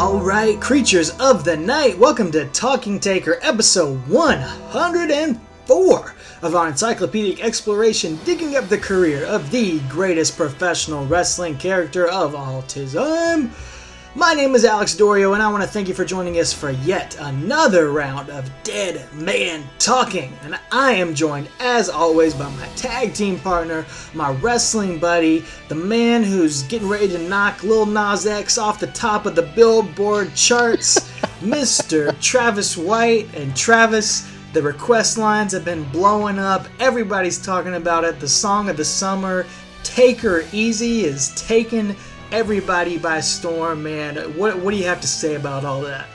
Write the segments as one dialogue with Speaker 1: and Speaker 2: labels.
Speaker 1: Alright, creatures of the night, welcome to Talking Taker episode 104 of our encyclopedic exploration digging up the career of the greatest professional wrestling character of all time. My name is Alex Dorio, and I want to thank you for joining us for yet another round of Dead Man Talking. And I am joined, as always, by my tag team partner, my wrestling buddy, the man who's getting ready to knock Lil Nas X off the top of the Billboard charts, Mr. Travis White. And Travis, the request lines have been blowing up. Everybody's talking about it. The song of the summer, Take Her Easy, is taken everybody by storm, man. What, what do you have to say about all that?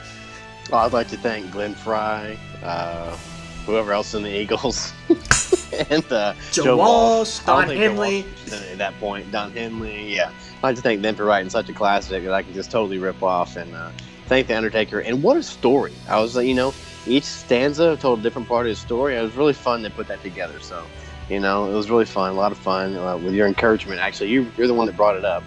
Speaker 2: Well, I'd like to thank Glenn Frey, uh, whoever else in the Eagles, and uh,
Speaker 1: Joe,
Speaker 2: Joe
Speaker 1: Walsh, Don Henley.
Speaker 2: Walsh At that point, Don Henley, yeah. I'd like to thank them for writing such a classic that I can just totally rip off and uh, thank The Undertaker. And what a story! I was, like, you know, each stanza told a different part of his story. It was really fun to put that together. So, you know, it was really fun, a lot of fun uh, with your encouragement. Actually, you, you're the one that brought it up,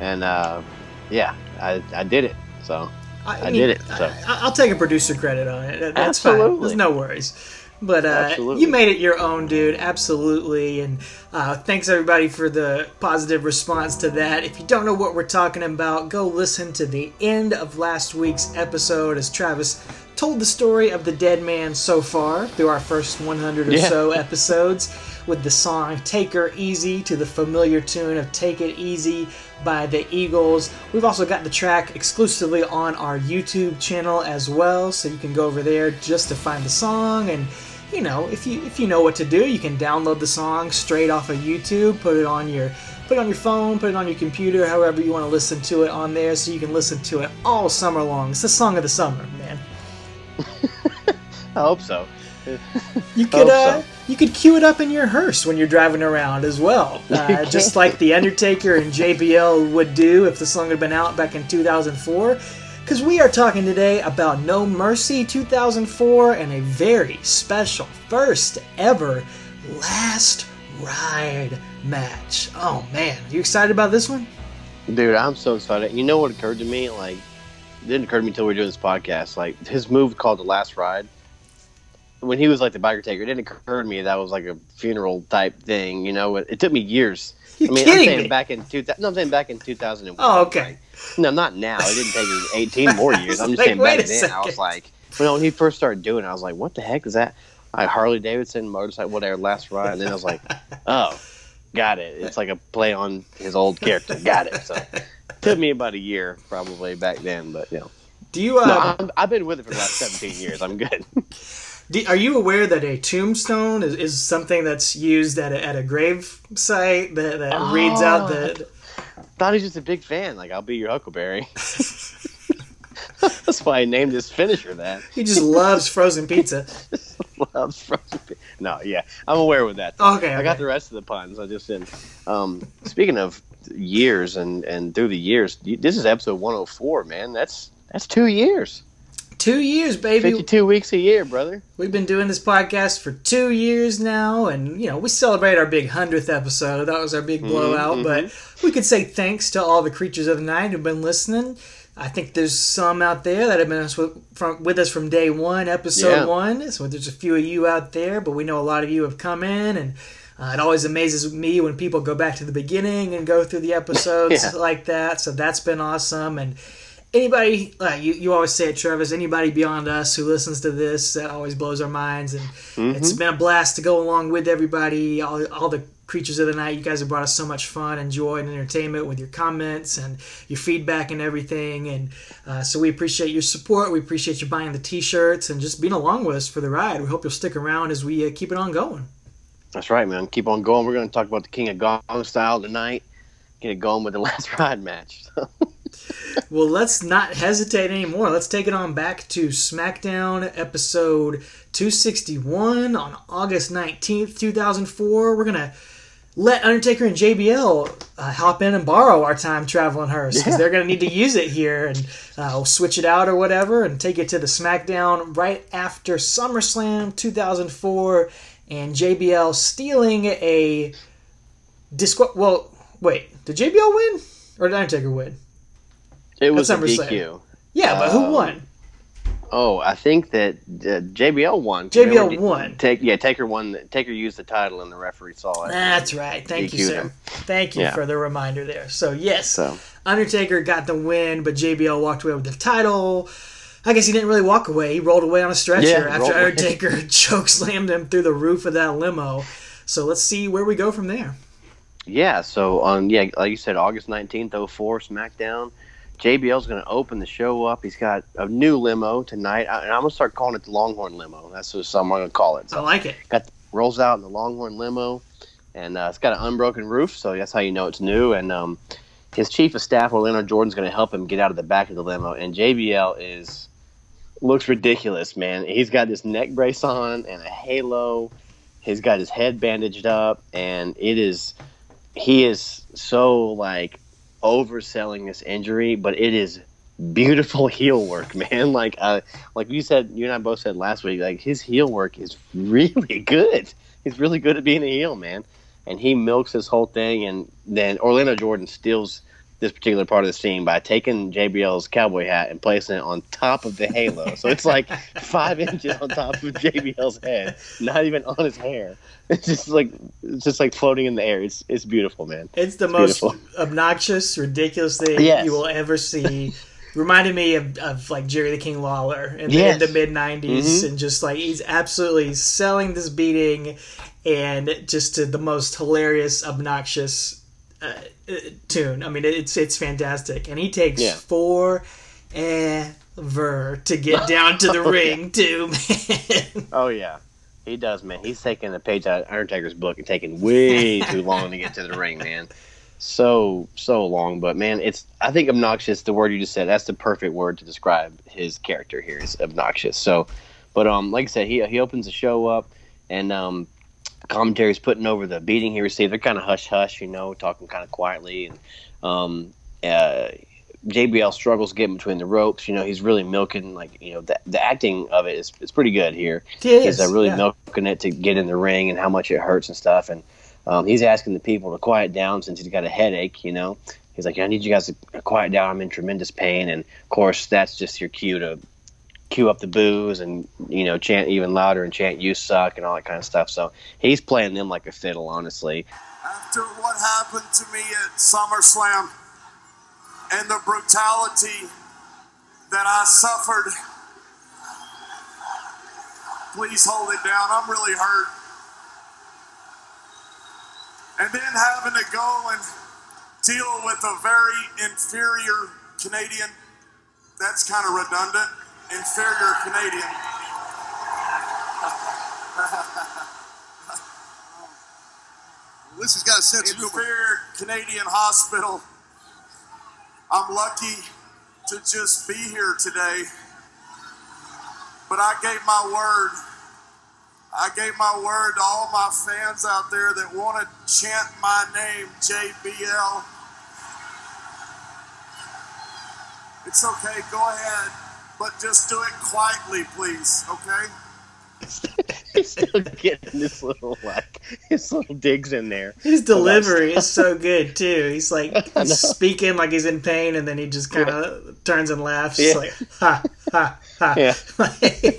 Speaker 2: and uh, yeah, I, I did it. So. I did it, so.
Speaker 1: I, will take a producer credit on it. That's fine.
Speaker 2: Absolutely.
Speaker 1: There's no worries. But uh, you made it your own, dude. Absolutely. And uh, thanks everybody for the positive response to that. If you don't know what we're talking about, go listen to the end of last week's episode as Travis told the story of the dead man so far through our first 100 or
Speaker 2: Yeah.
Speaker 1: so episodes with the song Take Her Easy to the familiar tune of Take It Easy by the Eagles. We've also got the track exclusively on our YouTube channel as well, so you can go over there just to find the song and you know, if you if you know what to do, you can download the song straight off of YouTube, put it on your put it on your phone, put it on your computer, however you want to listen to it on there so you can listen to it all summer long. It's the song of the summer, man.
Speaker 2: I hope so.
Speaker 1: You could uh,
Speaker 2: so.
Speaker 1: You could cue it up in your hearse when you're driving around as well, uh, just like the Undertaker and JBL would do if the song had been out back in 2004. Because we are talking today about No Mercy 2004 and a very special first ever Last Ride match. Oh man, you excited about this one?
Speaker 2: Dude, I'm so excited. You know what occurred to me? Like, it didn't occur to me until we were doing this podcast. Like, his move called The Last Ride, when he was like the biker taker, it didn't occur to me that was like a funeral type thing. You know, it, it took me years.
Speaker 1: You're
Speaker 2: I mean,
Speaker 1: kidding
Speaker 2: I'm saying
Speaker 1: me.
Speaker 2: back in 2000. No, I'm saying back in 2001.
Speaker 1: Oh, okay.
Speaker 2: No, not now. It didn't take me 18 more years. I'm just
Speaker 1: Like,
Speaker 2: saying back then. I was like, you know, when he first started doing it, I was like, what the heck is that? Like Harley Davidson motorcycle, whatever, last ride. And then I was like, oh, got it. It's like a play on his old character. Got it. So it took me about a year probably back then, but you know,
Speaker 1: Do you uh,
Speaker 2: no, I'm, I've been with it for the last 17 years. I'm good.
Speaker 1: Do, are you aware that a tombstone is, is something that's used at a, at a grave site that, that reads out the?
Speaker 2: Thought he's just a big fan. Like, I'll be your Huckleberry. That's why I named his finisher that.
Speaker 1: He just loves frozen pizza.
Speaker 2: loves frozen pi- No, yeah, I'm aware with that.
Speaker 1: Okay,
Speaker 2: I got the rest of the puns. I just didn't. Um, speaking of years and and through the years, this is episode 104. Man, that's that's two years,
Speaker 1: Two years, baby.
Speaker 2: 52 weeks a year, brother.
Speaker 1: We've been doing this podcast for two years now, and you know we celebrate our big hundredth episode. That was our big blowout.
Speaker 2: mhm.
Speaker 1: But we could say thanks to all the creatures of the night who've been listening. I think there's some out there that have been with, from, with us from day one, episode
Speaker 2: Yeah.
Speaker 1: one. So there's a few of you out there, but we know a lot of you have come in, and uh, it always amazes me when people go back to the beginning and go through the episodes
Speaker 2: Yeah.
Speaker 1: like that. So that's been awesome, and anybody uh, you, you always say it travis anybody beyond us who listens to this that always blows our minds and
Speaker 2: Mm-hmm.
Speaker 1: it's been a blast to go along with everybody all, all the creatures of the night you guys have brought us so much fun and joy and entertainment with your comments and your feedback and everything and uh, so we appreciate your support we appreciate you buying the t-shirts and just being along with us for the ride we hope you'll stick around as we uh, keep it on going
Speaker 2: That's right, man. Keep on going. We're going to talk about the King of Gong style tonight. Get it going with the last ride match.
Speaker 1: Well, let's not hesitate anymore. Let's take it on back to SmackDown episode 261 on August 19th, 2004. We're going to let Undertaker and JBL uh, hop in and borrow our time traveling hearse because
Speaker 2: Yeah.
Speaker 1: they're going to need to use it here and uh, we'll switch it out or whatever and take it to the SmackDown right after SummerSlam 2004 and JBL stealing a disqu. Well, wait, did JBL win or did Undertaker win?
Speaker 2: It was a. DQ.
Speaker 1: Yeah, but who
Speaker 2: Um,
Speaker 1: won?
Speaker 2: Oh, I think that uh, JBL won.
Speaker 1: JBL won.
Speaker 2: Take yeah, Taker won. Taker used the title, and the referee saw it.
Speaker 1: That's right. Thank you,
Speaker 2: DQ'd
Speaker 1: sir.
Speaker 2: him.
Speaker 1: Thank you
Speaker 2: Yeah.
Speaker 1: for the reminder there. So yes,
Speaker 2: So
Speaker 1: Undertaker got the win, but JBL walked away with the title. I guess he didn't really walk away. He rolled away on a stretcher
Speaker 2: Yeah,
Speaker 1: after. Undertaker choke slammed him through the roof of that limo. So let's see where we go from there.
Speaker 2: yeah, so on yeah, like you said, August nineteenth, 04, SmackDown. JBL's going to open the show up. He's got a new limo tonight, I- and I'm going to start calling it the Longhorn limo. That's what I'm going to call it.
Speaker 1: I like it.
Speaker 2: got rolls out in the Longhorn limo, and uh, it's got an unbroken roof, so that's how you know it's new. And um, his chief of staff, Orlando Jordan's going to help him get out of the back of the limo. And JBL is looks ridiculous, man. He's got this neck brace on and a halo. He's got his head bandaged up, and it is he is so like overselling this injury, but it is beautiful heel work, man. Like uh, like you said, you and I both said last week, like his heel work is really good. He's really good at being a heel, man. And he milks this whole thing, and then Orlando Jordan steals this particular part of the scene by taking JBL's cowboy hat and placing it on top of the halo. So it's like five inches on top of JBL's head, not even on his hair. It's just like it's just like floating in the air. It's it's beautiful, man.
Speaker 1: It's the most
Speaker 2: beautiful.
Speaker 1: obnoxious, ridiculous thing
Speaker 2: Yes.
Speaker 1: you will ever see. Reminded me of, of like Jerry the King Lawler in, the, in the mid 90s,
Speaker 2: Mhm.
Speaker 1: and just like he's absolutely selling this beating and just to the most hilarious, obnoxious uh, tune. I mean, it's it's fantastic, and he takes
Speaker 2: Yeah.
Speaker 1: forever to get down to the
Speaker 2: Oh,
Speaker 1: ring, too, man.
Speaker 2: Oh yeah, he does, man. He's taking a page out of Undertaker's book and taking way too long to get to the ring, man. So so long, but man, it's I think obnoxious. The word you just said, that's the perfect word to describe his character here. Is obnoxious. So, but um, like I said, he he opens the show up, and um, commentary's putting over the beating he received. They're kind of hush hush, you know, talking kind of quietly, and um, uh, JBL struggles getting between the ropes. You know, he's really milking like you know the, the acting of it is is pretty good here. He's uh, really
Speaker 1: yeah.
Speaker 2: milking it to get in the ring and how much it hurts and stuff. And um, he's asking the people to quiet down since he's got a headache. You know, he's like, I need you guys to quiet down. I'm in tremendous pain. And of course, that's just your cue to cue up the boos and you know chant even louder and chant "You suck" and all that kind of stuff. So he's playing them like a fiddle, honestly.
Speaker 3: after what happened to me at SummerSlam and the brutality that I suffered, please hold it down. I'm really hurt. And then having to go and deal with a very inferior Canadian, that's kind of redundant. Inferior Canadian.
Speaker 4: This has got a sense of humor.
Speaker 3: inferior Canadian hospital. I'm lucky to just be here today. But I gave my word. I gave my word to all my fans out there that want to chant my name, JBL. It's okay, go ahead. But just do it quietly, please, okay?
Speaker 2: he's still getting this little like his little digs in there.
Speaker 1: His delivery is so good too. He's like he's speaking like he's in pain, and then he just kind of turns and laughs,
Speaker 2: Yeah.
Speaker 1: like ha ha ha.
Speaker 2: Yeah.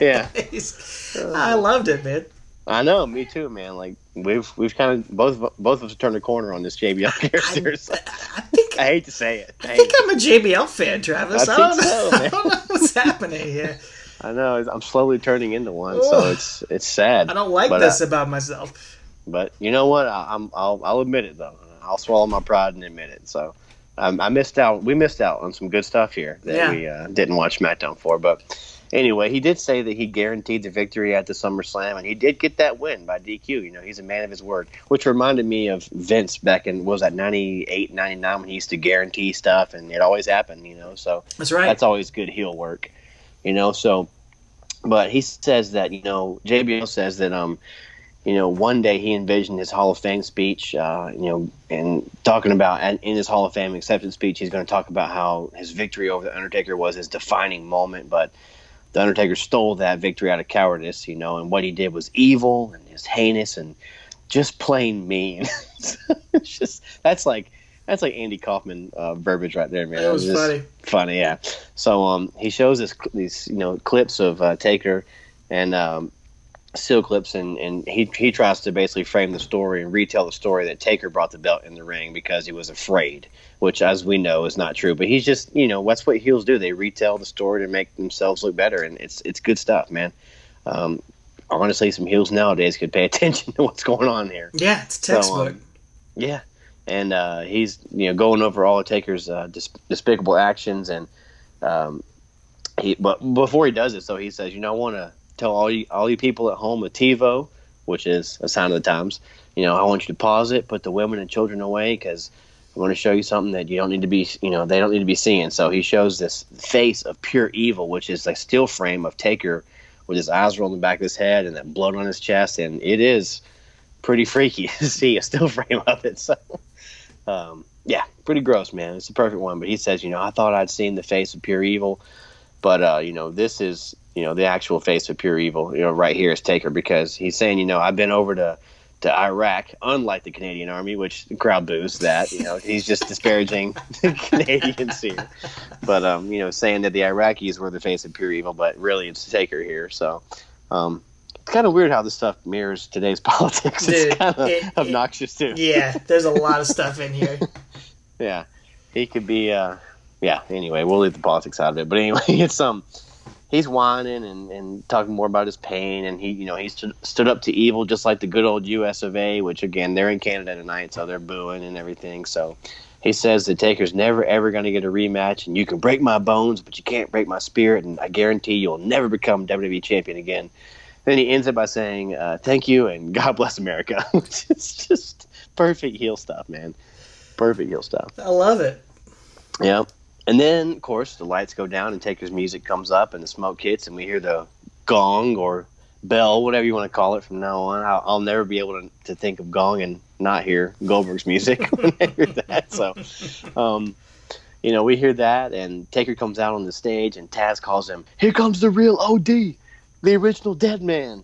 Speaker 2: Yeah.
Speaker 1: He's- I loved it, man.
Speaker 2: I know, me too, man. Like we've we've kind of both of- both of us turned a corner on this JBL character. so
Speaker 1: I think
Speaker 2: I hate to say it.
Speaker 1: I think I'm a JBL fan, Travis.
Speaker 2: I
Speaker 1: I, don't
Speaker 2: so,
Speaker 1: I don't know what's happening here.
Speaker 2: I know I'm slowly turning into one, so it's it's sad.
Speaker 1: I don't like this
Speaker 2: uh,
Speaker 1: about myself.
Speaker 2: But you know what? I, I'm I'll I'll admit it though. I'll swallow my pride and admit it. So um, I missed out. We missed out on some good stuff here that
Speaker 1: Yeah.
Speaker 2: we uh, didn't watch SmackDown for. But anyway, he did say that he guaranteed the victory at the SummerSlam, and he did get that win by DQ. You know, he's a man of his word, which reminded me of Vince back in what was that 98, 99 when he used to guarantee stuff, and it always happened. You know, so
Speaker 1: That's right.
Speaker 2: that's always good heel work, you know. So, but he says that you know JBL says that um, you know, one day he envisioned his Hall of Fame speech, uh, you know, and talking about and in his Hall of Fame acceptance speech, he's going to talk about how his victory over the Undertaker was his defining moment, but the Undertaker stole that victory out of cowardice, you know, and what he did was evil and is heinous and just plain mean. it's just that's like That's like Andy Kaufman uh, verbiage right there, man.
Speaker 1: That was
Speaker 2: just
Speaker 1: funny.
Speaker 2: Funny, yeah. So um, he shows us these you know clips of uh, Taker and um, still clips, and, and he he tries to basically frame the story and retell the story that Taker brought the belt in the ring because he was afraid, which as we know is not true. But he's just you know that's what heels do. They retell the story to make themselves look better, and it's it's good stuff, man. Um, honestly, some heels nowadays could pay attention to what's going on here.
Speaker 1: Yeah, it's
Speaker 2: So,
Speaker 1: textbook.
Speaker 2: um, Yeah, and uh, he's you know going over all of Taker's uh, dis- despicable actions, and um, he but before he does it, so he says, you know, I want to tell all you all you people at home with TiVo, which is a sign of the times. You know, I want you to pause it, put the women and children away, because I want to show you something that you don't need to be, you know, they don't need to be seeing. So he shows this face of pure evil, which is a still frame of Taker with his eyes rolling back of his head and that blood on his chest, and it is pretty freaky to see a still frame of it. So, um, yeah, pretty gross, man. It's the perfect one. But he says, you know, I thought I'd seen the face of pure evil, but uh, you know, this is you know the actual face of pure evil. You know, right here is Taker because he's saying, you know, I've been over to to Iraq, unlike the Canadian Army, which the crowd boos that. You know, he's just disparaging the Canadians here, but um, you know, saying that the Iraqis were the face of pure evil, but really it's Taker here. So. Um, it's kind of weird how this stuff mirrors today's politics.
Speaker 1: Dude,
Speaker 2: it's kind of
Speaker 1: it- it-
Speaker 2: obnoxious too.
Speaker 1: yeah, there's a lot of stuff in here.
Speaker 2: Yeah, he could be. Uh, yeah. Anyway, we'll leave the politics out of it. But anyway, it's um, he's whining and, and talking more about his pain, and he, you know, he stood, stood up to evil just like the good old U.S. of A. Which again, they're in Canada tonight, so they're booing and everything. So he says the Taker's never ever going to get a rematch, and you can break my bones, but you can't break my spirit, and I guarantee you'll never become WWE champion again. Then he ends it by saying, uh, "Thank you and God bless America," which is just perfect heel stuff, man. Perfect heel stuff.
Speaker 1: I love it.
Speaker 2: Yeah. And then, of course, the lights go down and Taker's music comes up and the smoke hits and we hear the gong or bell, whatever you want to call it from now on. I'll, I'll never be able to, to think of gong and not hear Goldberg's music when I hear that. So, um, you know, we hear that and Taker comes out on the stage and Taz calls him, Here comes the real OD, the original dead man.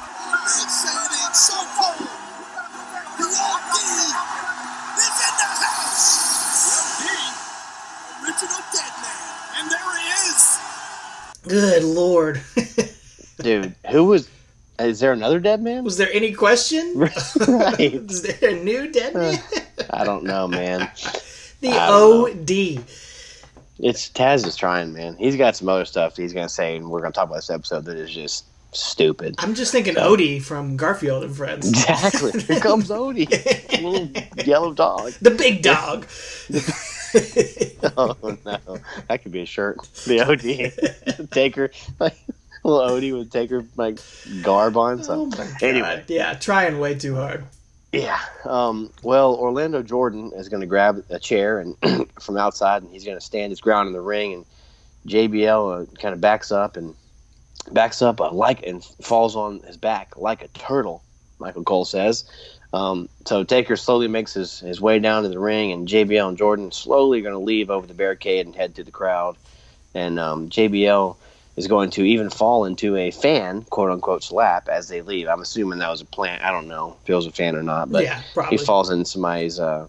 Speaker 1: Good lord.
Speaker 2: Dude, who was. Is there another dead man?
Speaker 1: Was there any question?
Speaker 2: right.
Speaker 1: Is there a new dead man?
Speaker 2: I don't know, man.
Speaker 1: the OD.
Speaker 2: It's Taz is trying, man. He's got some other stuff he's gonna say, and we're gonna talk about this episode that is just stupid.
Speaker 1: I'm just thinking Odie from Garfield and Friends.
Speaker 2: Exactly. Here comes Odie, little yellow dog.
Speaker 1: The big dog.
Speaker 2: Oh no, that could be a shirt. The OD Taker, like little Odie with Taker like garb on. So
Speaker 1: Oh
Speaker 2: anyway,
Speaker 1: Yeah, trying way too hard.
Speaker 2: yeah. Um, well, Orlando Jordan is going to grab a chair and from outside, and he's going to stand his ground in the ring, and JBL uh, kind of backs up and backs up uh, like and falls on his back like a turtle. Michael Cole says. Um, so Taker slowly makes his, his way down to the ring, and JBL and Jordan slowly going to leave over the barricade and head to the crowd. And um, JBL is going to even fall into a fan, quote unquote, slap as they leave. I'm assuming that was a plan. I don't know if it was a fan or not, but
Speaker 1: yeah,
Speaker 2: he falls in somebody's uh,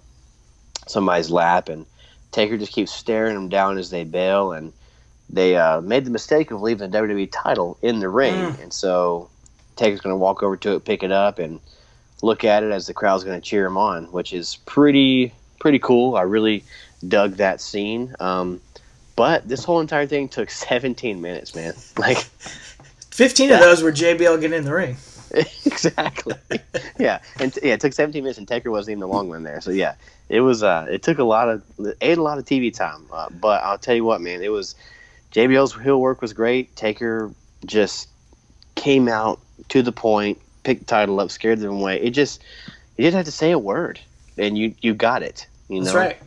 Speaker 2: somebody's lap, and Taker just keeps staring him down as they bail, and they uh, made the mistake of leaving the WWE title in the ring,
Speaker 1: Mm.
Speaker 2: and so Taker's going to walk over to it, pick it up, and look at it as the crowd's going to cheer him on, which is pretty pretty cool. I really dug that scene. Um, but this whole entire thing took 17 minutes, man. Like
Speaker 1: 15 of those were JBL getting in the ring.
Speaker 2: exactly. yeah, and yeah, it took 17 minutes, and Taker wasn't even the long one there. So yeah, it was. Uh, it took a lot of ate a lot of TV time. Uh, but I'll tell you what, man, it was JBL's heel work was great. Taker just came out to the point, picked the title up, scared them away. It just you didn't have to say a word, and you you got it. You
Speaker 1: That's
Speaker 2: know,
Speaker 1: right.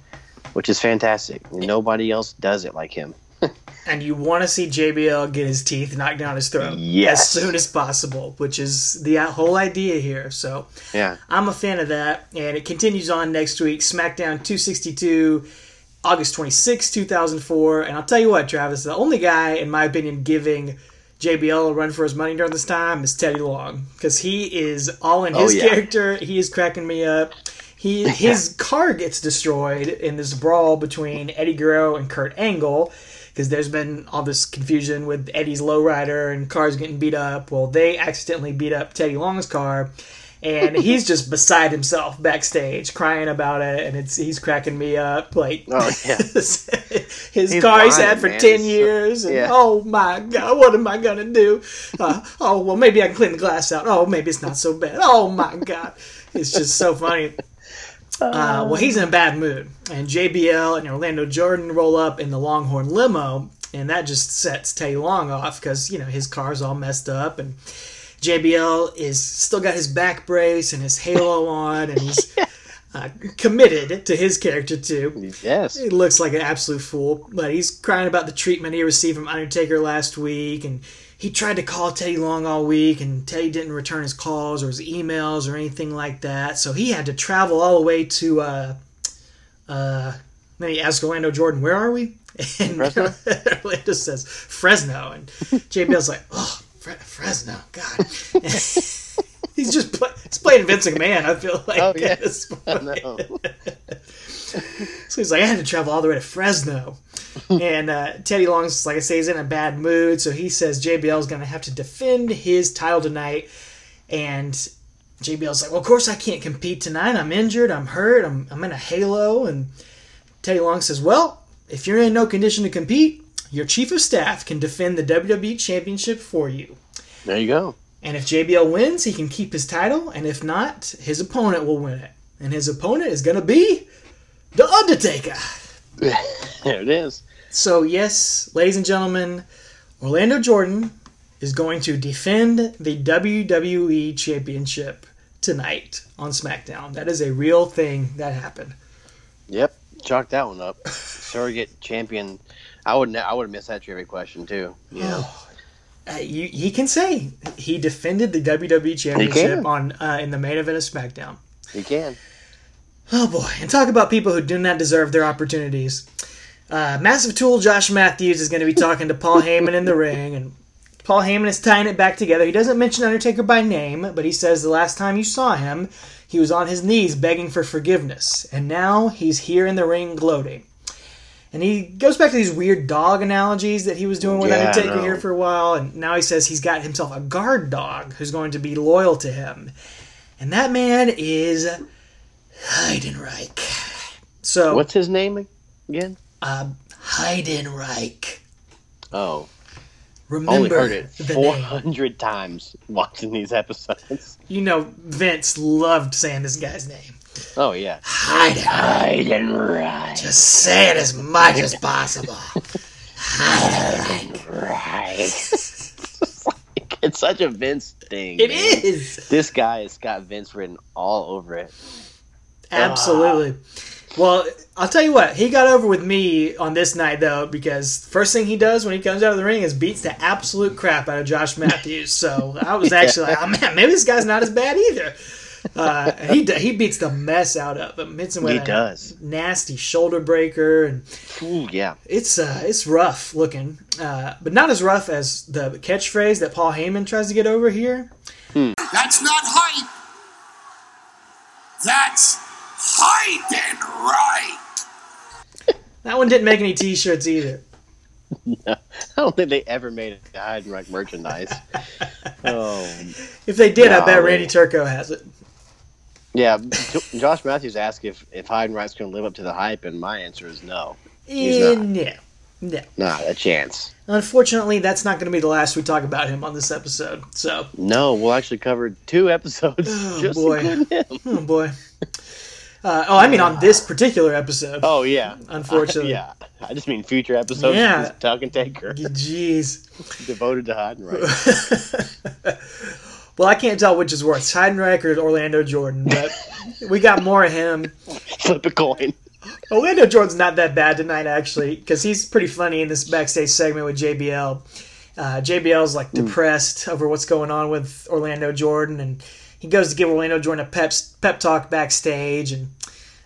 Speaker 2: which is fantastic. And nobody else does it like him.
Speaker 1: And you want to see JBL get his teeth knocked down his throat
Speaker 2: Yes.
Speaker 1: as soon as possible, which is the uh, whole idea here. So
Speaker 2: Yeah.
Speaker 1: I'm a fan of that. And it continues on next week SmackDown 262, August 26, 2004. And I'll tell you what, Travis, the only guy, in my opinion, giving JBL a run for his money during this time is Teddy Long because he is all in
Speaker 2: Oh,
Speaker 1: his
Speaker 2: yeah.
Speaker 1: character. He is cracking me up. he his car gets destroyed in this brawl between Eddie Guerrero and Kurt Angle because there's been all this confusion with Eddie's lowrider and cars getting beat up. Well, they accidentally beat up Teddy Long's car, and he's just beside himself backstage, crying about it, and it's he's cracking me up. Like,
Speaker 2: Oh, yeah.
Speaker 1: his
Speaker 2: He's
Speaker 1: car he's had for
Speaker 2: man.
Speaker 1: ten years, and
Speaker 2: yeah.
Speaker 1: oh my god, what am I gonna do? Uh, oh well, maybe I can clean the glass out. Oh, maybe it's not so bad. Oh my god, it's just so funny. Uh, well, he's in a bad mood, and JBL and Orlando Jordan roll up in the Longhorn limo, and that just sets Teddy Long off because you know his car's all messed up, and JBL is still got his back brace and his halo on, and he's uh, committed to his character too.
Speaker 2: Yes.
Speaker 1: He looks like an absolute fool, but he's crying about the treatment he received from Undertaker last week, and he tried to call Teddy Long all week, and Teddy didn't return his calls or his emails or anything like that. So he had to travel all the way to. Uh, uh, then he asked Orlando Jordan, "Where are we?" And? Orlando says Fresno, and JBL's like, "Oh, Fre- Fresno, God." he's just play- he's playing Vince McMahon. I feel like.
Speaker 2: Oh, yeah.
Speaker 1: point.
Speaker 2: No.
Speaker 1: So he's like, I had to travel all the way to Fresno. and uh, Teddy Long's, like I say, he's in a bad mood. So he says JBL's going to have to defend his title tonight. And JBL's like, Well, of course I can't compete tonight. I'm injured. I'm hurt. I'm, I'm in a halo. And Teddy Long says, Well, if you're in no condition to compete, your chief of staff can defend the WWE Championship for you.
Speaker 2: There you go.
Speaker 1: And if JBL wins, he can keep his title. And if not, his opponent will win it. And his opponent is going to be The Undertaker.
Speaker 2: There it is.
Speaker 1: So, yes, ladies and gentlemen, Orlando Jordan is going to defend the WWE Championship tonight on SmackDown. That is a real thing that happened.
Speaker 2: Yep. Chalk that one up. Surrogate champion. I would. I would have missed that trivia question too. You know.
Speaker 1: Uh, you, he can say he defended the WWE Championship on uh, in the main event of SmackDown.
Speaker 2: He can.
Speaker 1: Oh boy, and talk about people who do not deserve their opportunities. Uh, Massive Tool Josh Matthews is going to be talking to Paul Heyman in the ring, and Paul Heyman is tying it back together. He doesn't mention Undertaker by name, but he says the last time you saw him, he was on his knees begging for forgiveness, and now he's here in the ring gloating. And he goes back to these weird dog analogies that he was doing with
Speaker 2: Yeah,
Speaker 1: Undertaker here for a while, and now he says he's got himself a guard dog who's going to be loyal to him. And that man is Heidenreich. So,
Speaker 2: What's his name again?
Speaker 1: uh, Heidenreich.
Speaker 2: Oh,
Speaker 1: Remember
Speaker 2: only heard it 400
Speaker 1: name.
Speaker 2: times watching these episodes.
Speaker 1: You know, Vince loved saying this guy's name.
Speaker 2: Oh yeah.
Speaker 1: Hide, hide and
Speaker 2: Heidenreich.
Speaker 1: Just say it as much as possible.
Speaker 2: Right. it's such a Vince thing.
Speaker 1: It
Speaker 2: man.
Speaker 1: is.
Speaker 2: This guy has got Vince written all over it.
Speaker 1: Absolutely. Well, I'll tell you what, he got over with me on this night though, because first thing he does when he comes out of the ring is beats the absolute crap out of Josh Matthews. So I was actually like, oh man, maybe this guy's not as bad either. Uh, he he beats the mess out of him. Hits him with
Speaker 2: He does.
Speaker 1: nasty shoulder breaker, and
Speaker 2: Ooh, yeah.
Speaker 1: it's uh, it's rough looking, uh, but not as rough as the catchphrase that Paul Heyman tries to get over here.
Speaker 3: That's not hype. That's Heidenreich.
Speaker 1: That one didn't make any T-shirts either.
Speaker 2: No, I don't think they ever made it Heidenreich merchandise. oh,
Speaker 1: If they did, I bet Randy Turco has it.
Speaker 2: Yeah. Josh Matthews asked if if Heidenreich's going to live up to the hype, and my answer is no, He's
Speaker 1: Eh,
Speaker 2: not.
Speaker 1: no, no.
Speaker 2: not a chance.
Speaker 1: Unfortunately, that's not going to be the last we talk about him on this episode. So,
Speaker 2: No, we'll actually cover two episodes
Speaker 1: Oh, boy. oh boy. Uh, oh, I mean on this particular episode.
Speaker 2: Oh yeah,
Speaker 1: Unfortunately.
Speaker 2: yeah. I just mean future episodes.
Speaker 1: Yeah.
Speaker 2: Yeah, Talking Taker
Speaker 1: Jeez.
Speaker 2: devoted to Heidenreich.
Speaker 1: well, I can't tell which is worse, Heidenreich or Orlando Jordan, but we got more of him.
Speaker 2: Flip a coin.
Speaker 1: Orlando Jordan's not that bad tonight, actually, because he's pretty funny in this backstage segment with JBL. Uh, JBL's like depressed over what's going on with Orlando Jordan, and he goes to give Orlando Jordan a pep pep talk backstage, and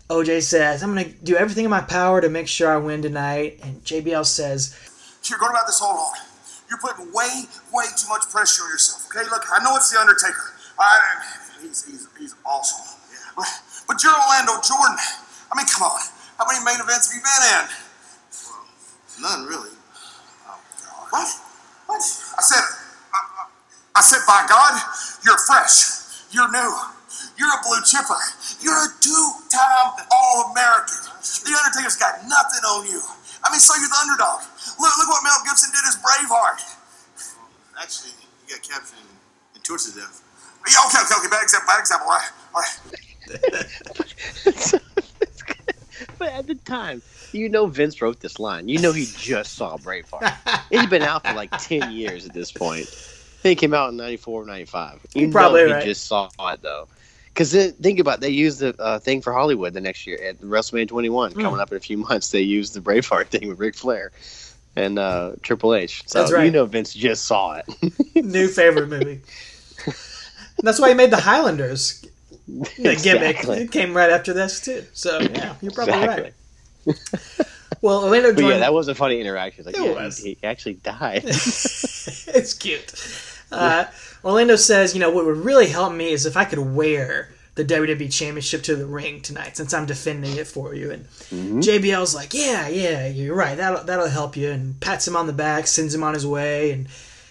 Speaker 1: OJ says, "I'm going to do everything in my power to make sure I win tonight," and JBL says,
Speaker 3: You're going about this hold on. You're putting way, way too much pressure on yourself. Okay, look, I know it's the Undertaker. I, he's, he's, he's awesome. But, But you're Orlando Jordan. I mean, come on. How many main events have you been in?
Speaker 4: None really. Oh, God.
Speaker 3: What? What? I said, I, I said, by God, you're fresh. You're new. You're a blue chipper. You're a two-time All-American. The Undertaker's got nothing on you. I mean, so you're the underdog. Look, look what Mel Gibson did as Braveheart.
Speaker 4: Actually, he got captured and, and tortured to death.
Speaker 3: Yeah, okay, okay, okay. Bad example. Bad example. All right, all right.
Speaker 2: but at the time, you know Vince wrote this line. You know he just saw Braveheart. it's been out for like 10 years at this point. I think it came out in 94 95. You
Speaker 1: probably
Speaker 2: know he
Speaker 1: right.
Speaker 2: just saw it, though. Because think about it, they used the uh, thing for Hollywood the next year at WrestleMania 21.
Speaker 1: Hmm.
Speaker 2: Coming up in a few months, they used the Braveheart thing with Ric Flair and uh, Triple H. So
Speaker 1: That's right.
Speaker 2: you know Vince just saw it.
Speaker 1: New favorite movie. That's why he made the Highlanders. The gimmick
Speaker 2: Exactly.
Speaker 1: it came right after this too. So yeah, you're probably
Speaker 2: Exactly.
Speaker 1: right. Well, Orlando
Speaker 2: But yeah, that was a funny interaction. Like,
Speaker 1: It
Speaker 2: yeah,
Speaker 1: was.
Speaker 2: He, he actually died.
Speaker 1: it's cute. Uh, Orlando says, you know, what would really help me is if I could wear the WWE Championship to the ring tonight, since I'm defending it for you. And JBL's like, yeah, yeah, you're right. That'll that'll help you. And pats him on the back, sends him on his way. And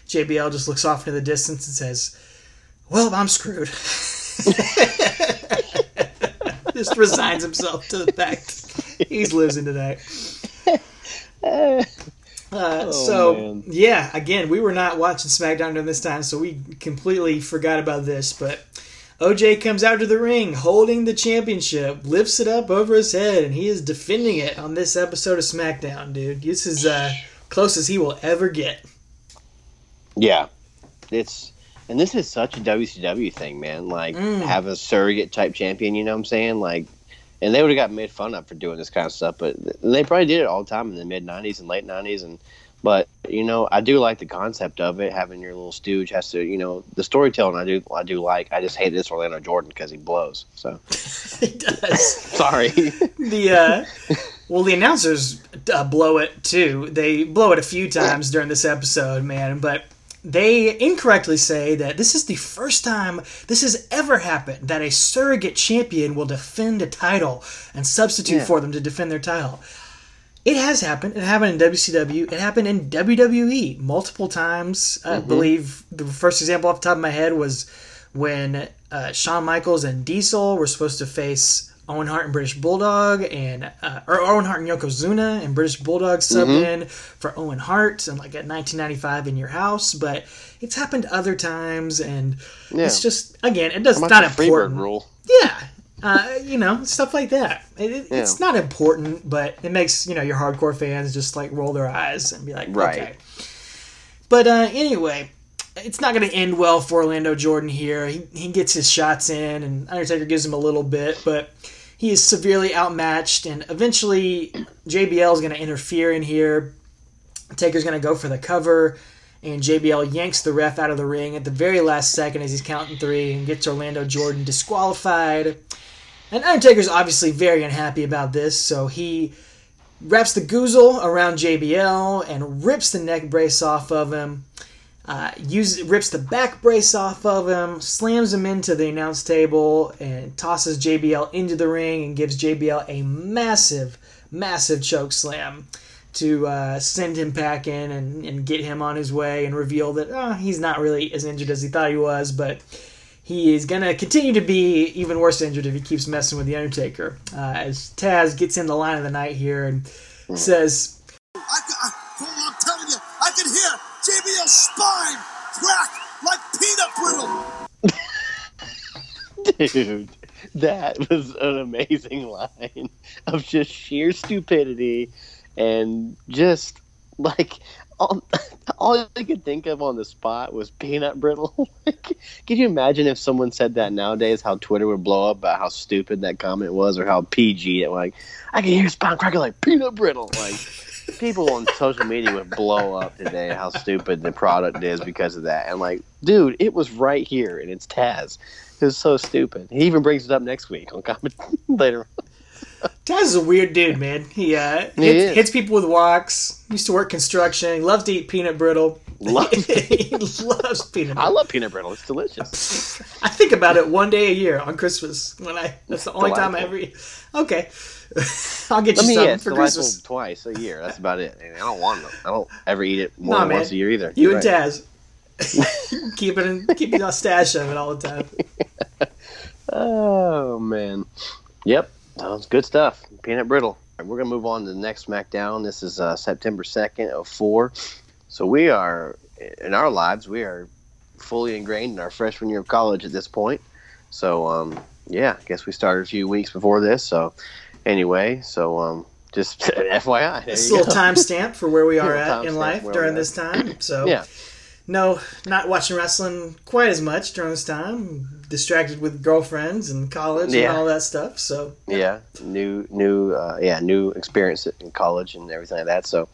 Speaker 1: JBL just looks off into the distance and says, "Well, I'm screwed." just resigns himself to the fact he's losing tonight. Uh, so
Speaker 2: man.
Speaker 1: yeah, again, we were not watching SmackDown during this time, so we completely forgot about this. But OJ comes out to the ring holding the championship, lifts it up over his head, and he is defending it on this episode of SmackDown, dude. This is uh, close as he will ever get.
Speaker 2: Yeah, it's and this is such a WCW thing, man. Like
Speaker 1: Mm.
Speaker 2: have a surrogate type champion. You know what I'm saying? Like, and they would have got made fun of for doing this kind of stuff, but they probably did it all the time in the mid '90s and late '90s. And but you know, I do like the concept of it. Having your little stooge has to, you know, the storytelling. I do, I do like. I just hate this Orlando Jordan because he blows. So
Speaker 1: he does.
Speaker 2: sorry.
Speaker 1: the uh, well, the announcers uh, blow it too. They blow it a few times during this episode, man. But they incorrectly say that this is the first time this has ever happened that a surrogate champion will defend a title and substitute
Speaker 2: Yeah.
Speaker 1: for them to defend their title. It has happened. It happened in WCW. It happened in WWE multiple times. I believe the first example off the top of my head was when uh, Shawn Michaels and Diesel were supposed to face Owen Hart and British Bulldog, and uh, or Owen Hart and Yokozuna, and British Bulldog subbed in for Owen Hart, and like at 1995 in your house. But it's happened other times, and
Speaker 2: Yeah.
Speaker 1: it's just again, it does not important.
Speaker 2: rule?
Speaker 1: Yeah. Uh, you know, stuff like that. It, it- It's not important, but it makes, you know, your hardcore fans just like roll their eyes and be like,
Speaker 2: Right.
Speaker 1: okay. But uh, anyway, it's not going to end well for Orlando Jordan here. He, he gets his shots in, and Undertaker gives him a little bit, but he is severely outmatched, and eventually JBL is going to interfere in here. Taker's going to go for the cover, and JBL yanks the ref out of the ring at the very last second as he's counting three and gets Orlando Jordan disqualified. And Undertaker's obviously very unhappy about this, so he wraps the goozle around JBL and rips the neck brace off of him. Uh, uses, rips the back brace off of him, slams him into the announce table, and tosses JBL into the ring and gives JBL a massive, massive choke slam to uh, send him back in and, and get him on his way and reveal that uh, he's not really as injured as he thought he was, but he is going to continue to be even worse injured if he keeps messing with The Undertaker. Uh, as Taz gets in the line of the night here and says,
Speaker 3: I, I, I'm telling you, I can hear JBL's spine crack like peanut brittle.
Speaker 2: Dude, that was an amazing line of just sheer stupidity and just like all, all I could think of on the spot was peanut brittle. like, could you imagine if someone said that nowadays? How Twitter would blow up about how stupid that comment was, or how PG it like I can hear spine crackle like peanut brittle. Like people on social media would blow up today how stupid the product is because of that. And like, dude, it was right here, and it's Taz. It was so stupid. He even brings it up next week on comment later.
Speaker 1: Taz is a weird dude, man. He uh,
Speaker 2: He
Speaker 1: hits, hits people with walks. Used to work construction. Loves to eat peanut brittle.
Speaker 2: Love,
Speaker 1: he loves peanut
Speaker 2: I love peanut brittle. It's delicious.
Speaker 1: I think about it one day a year on Christmas when I. That's the only time I ever eat. Okay, I'll get
Speaker 2: I
Speaker 1: you some for Christmas.
Speaker 2: twice a year. That's about it. And I don't want them. I don't ever eat it more
Speaker 1: Nah,
Speaker 2: than
Speaker 1: man.
Speaker 2: once a year either.
Speaker 1: You
Speaker 2: Right.
Speaker 1: and Taz. keep it in, keep a stash of it all the time.
Speaker 2: Oh man. Yep. Sounds good stuff. Peanut brittle. Right, we're gonna move on to the next SmackDown. This is uh, September second of four. So we are in our lives. We are fully ingrained in our freshman year of college at this point. So um, yeah, I guess we started a few weeks before this. So anyway, so um, just FYI.
Speaker 1: a little timestamp for where we are at in life during this time. So
Speaker 2: Yeah.
Speaker 1: No, not watching wrestling quite as much during this time. Distracted with girlfriends and college
Speaker 2: Yeah.
Speaker 1: and all that stuff. So
Speaker 2: yeah new new uh, yeah new experience in college and everything like that so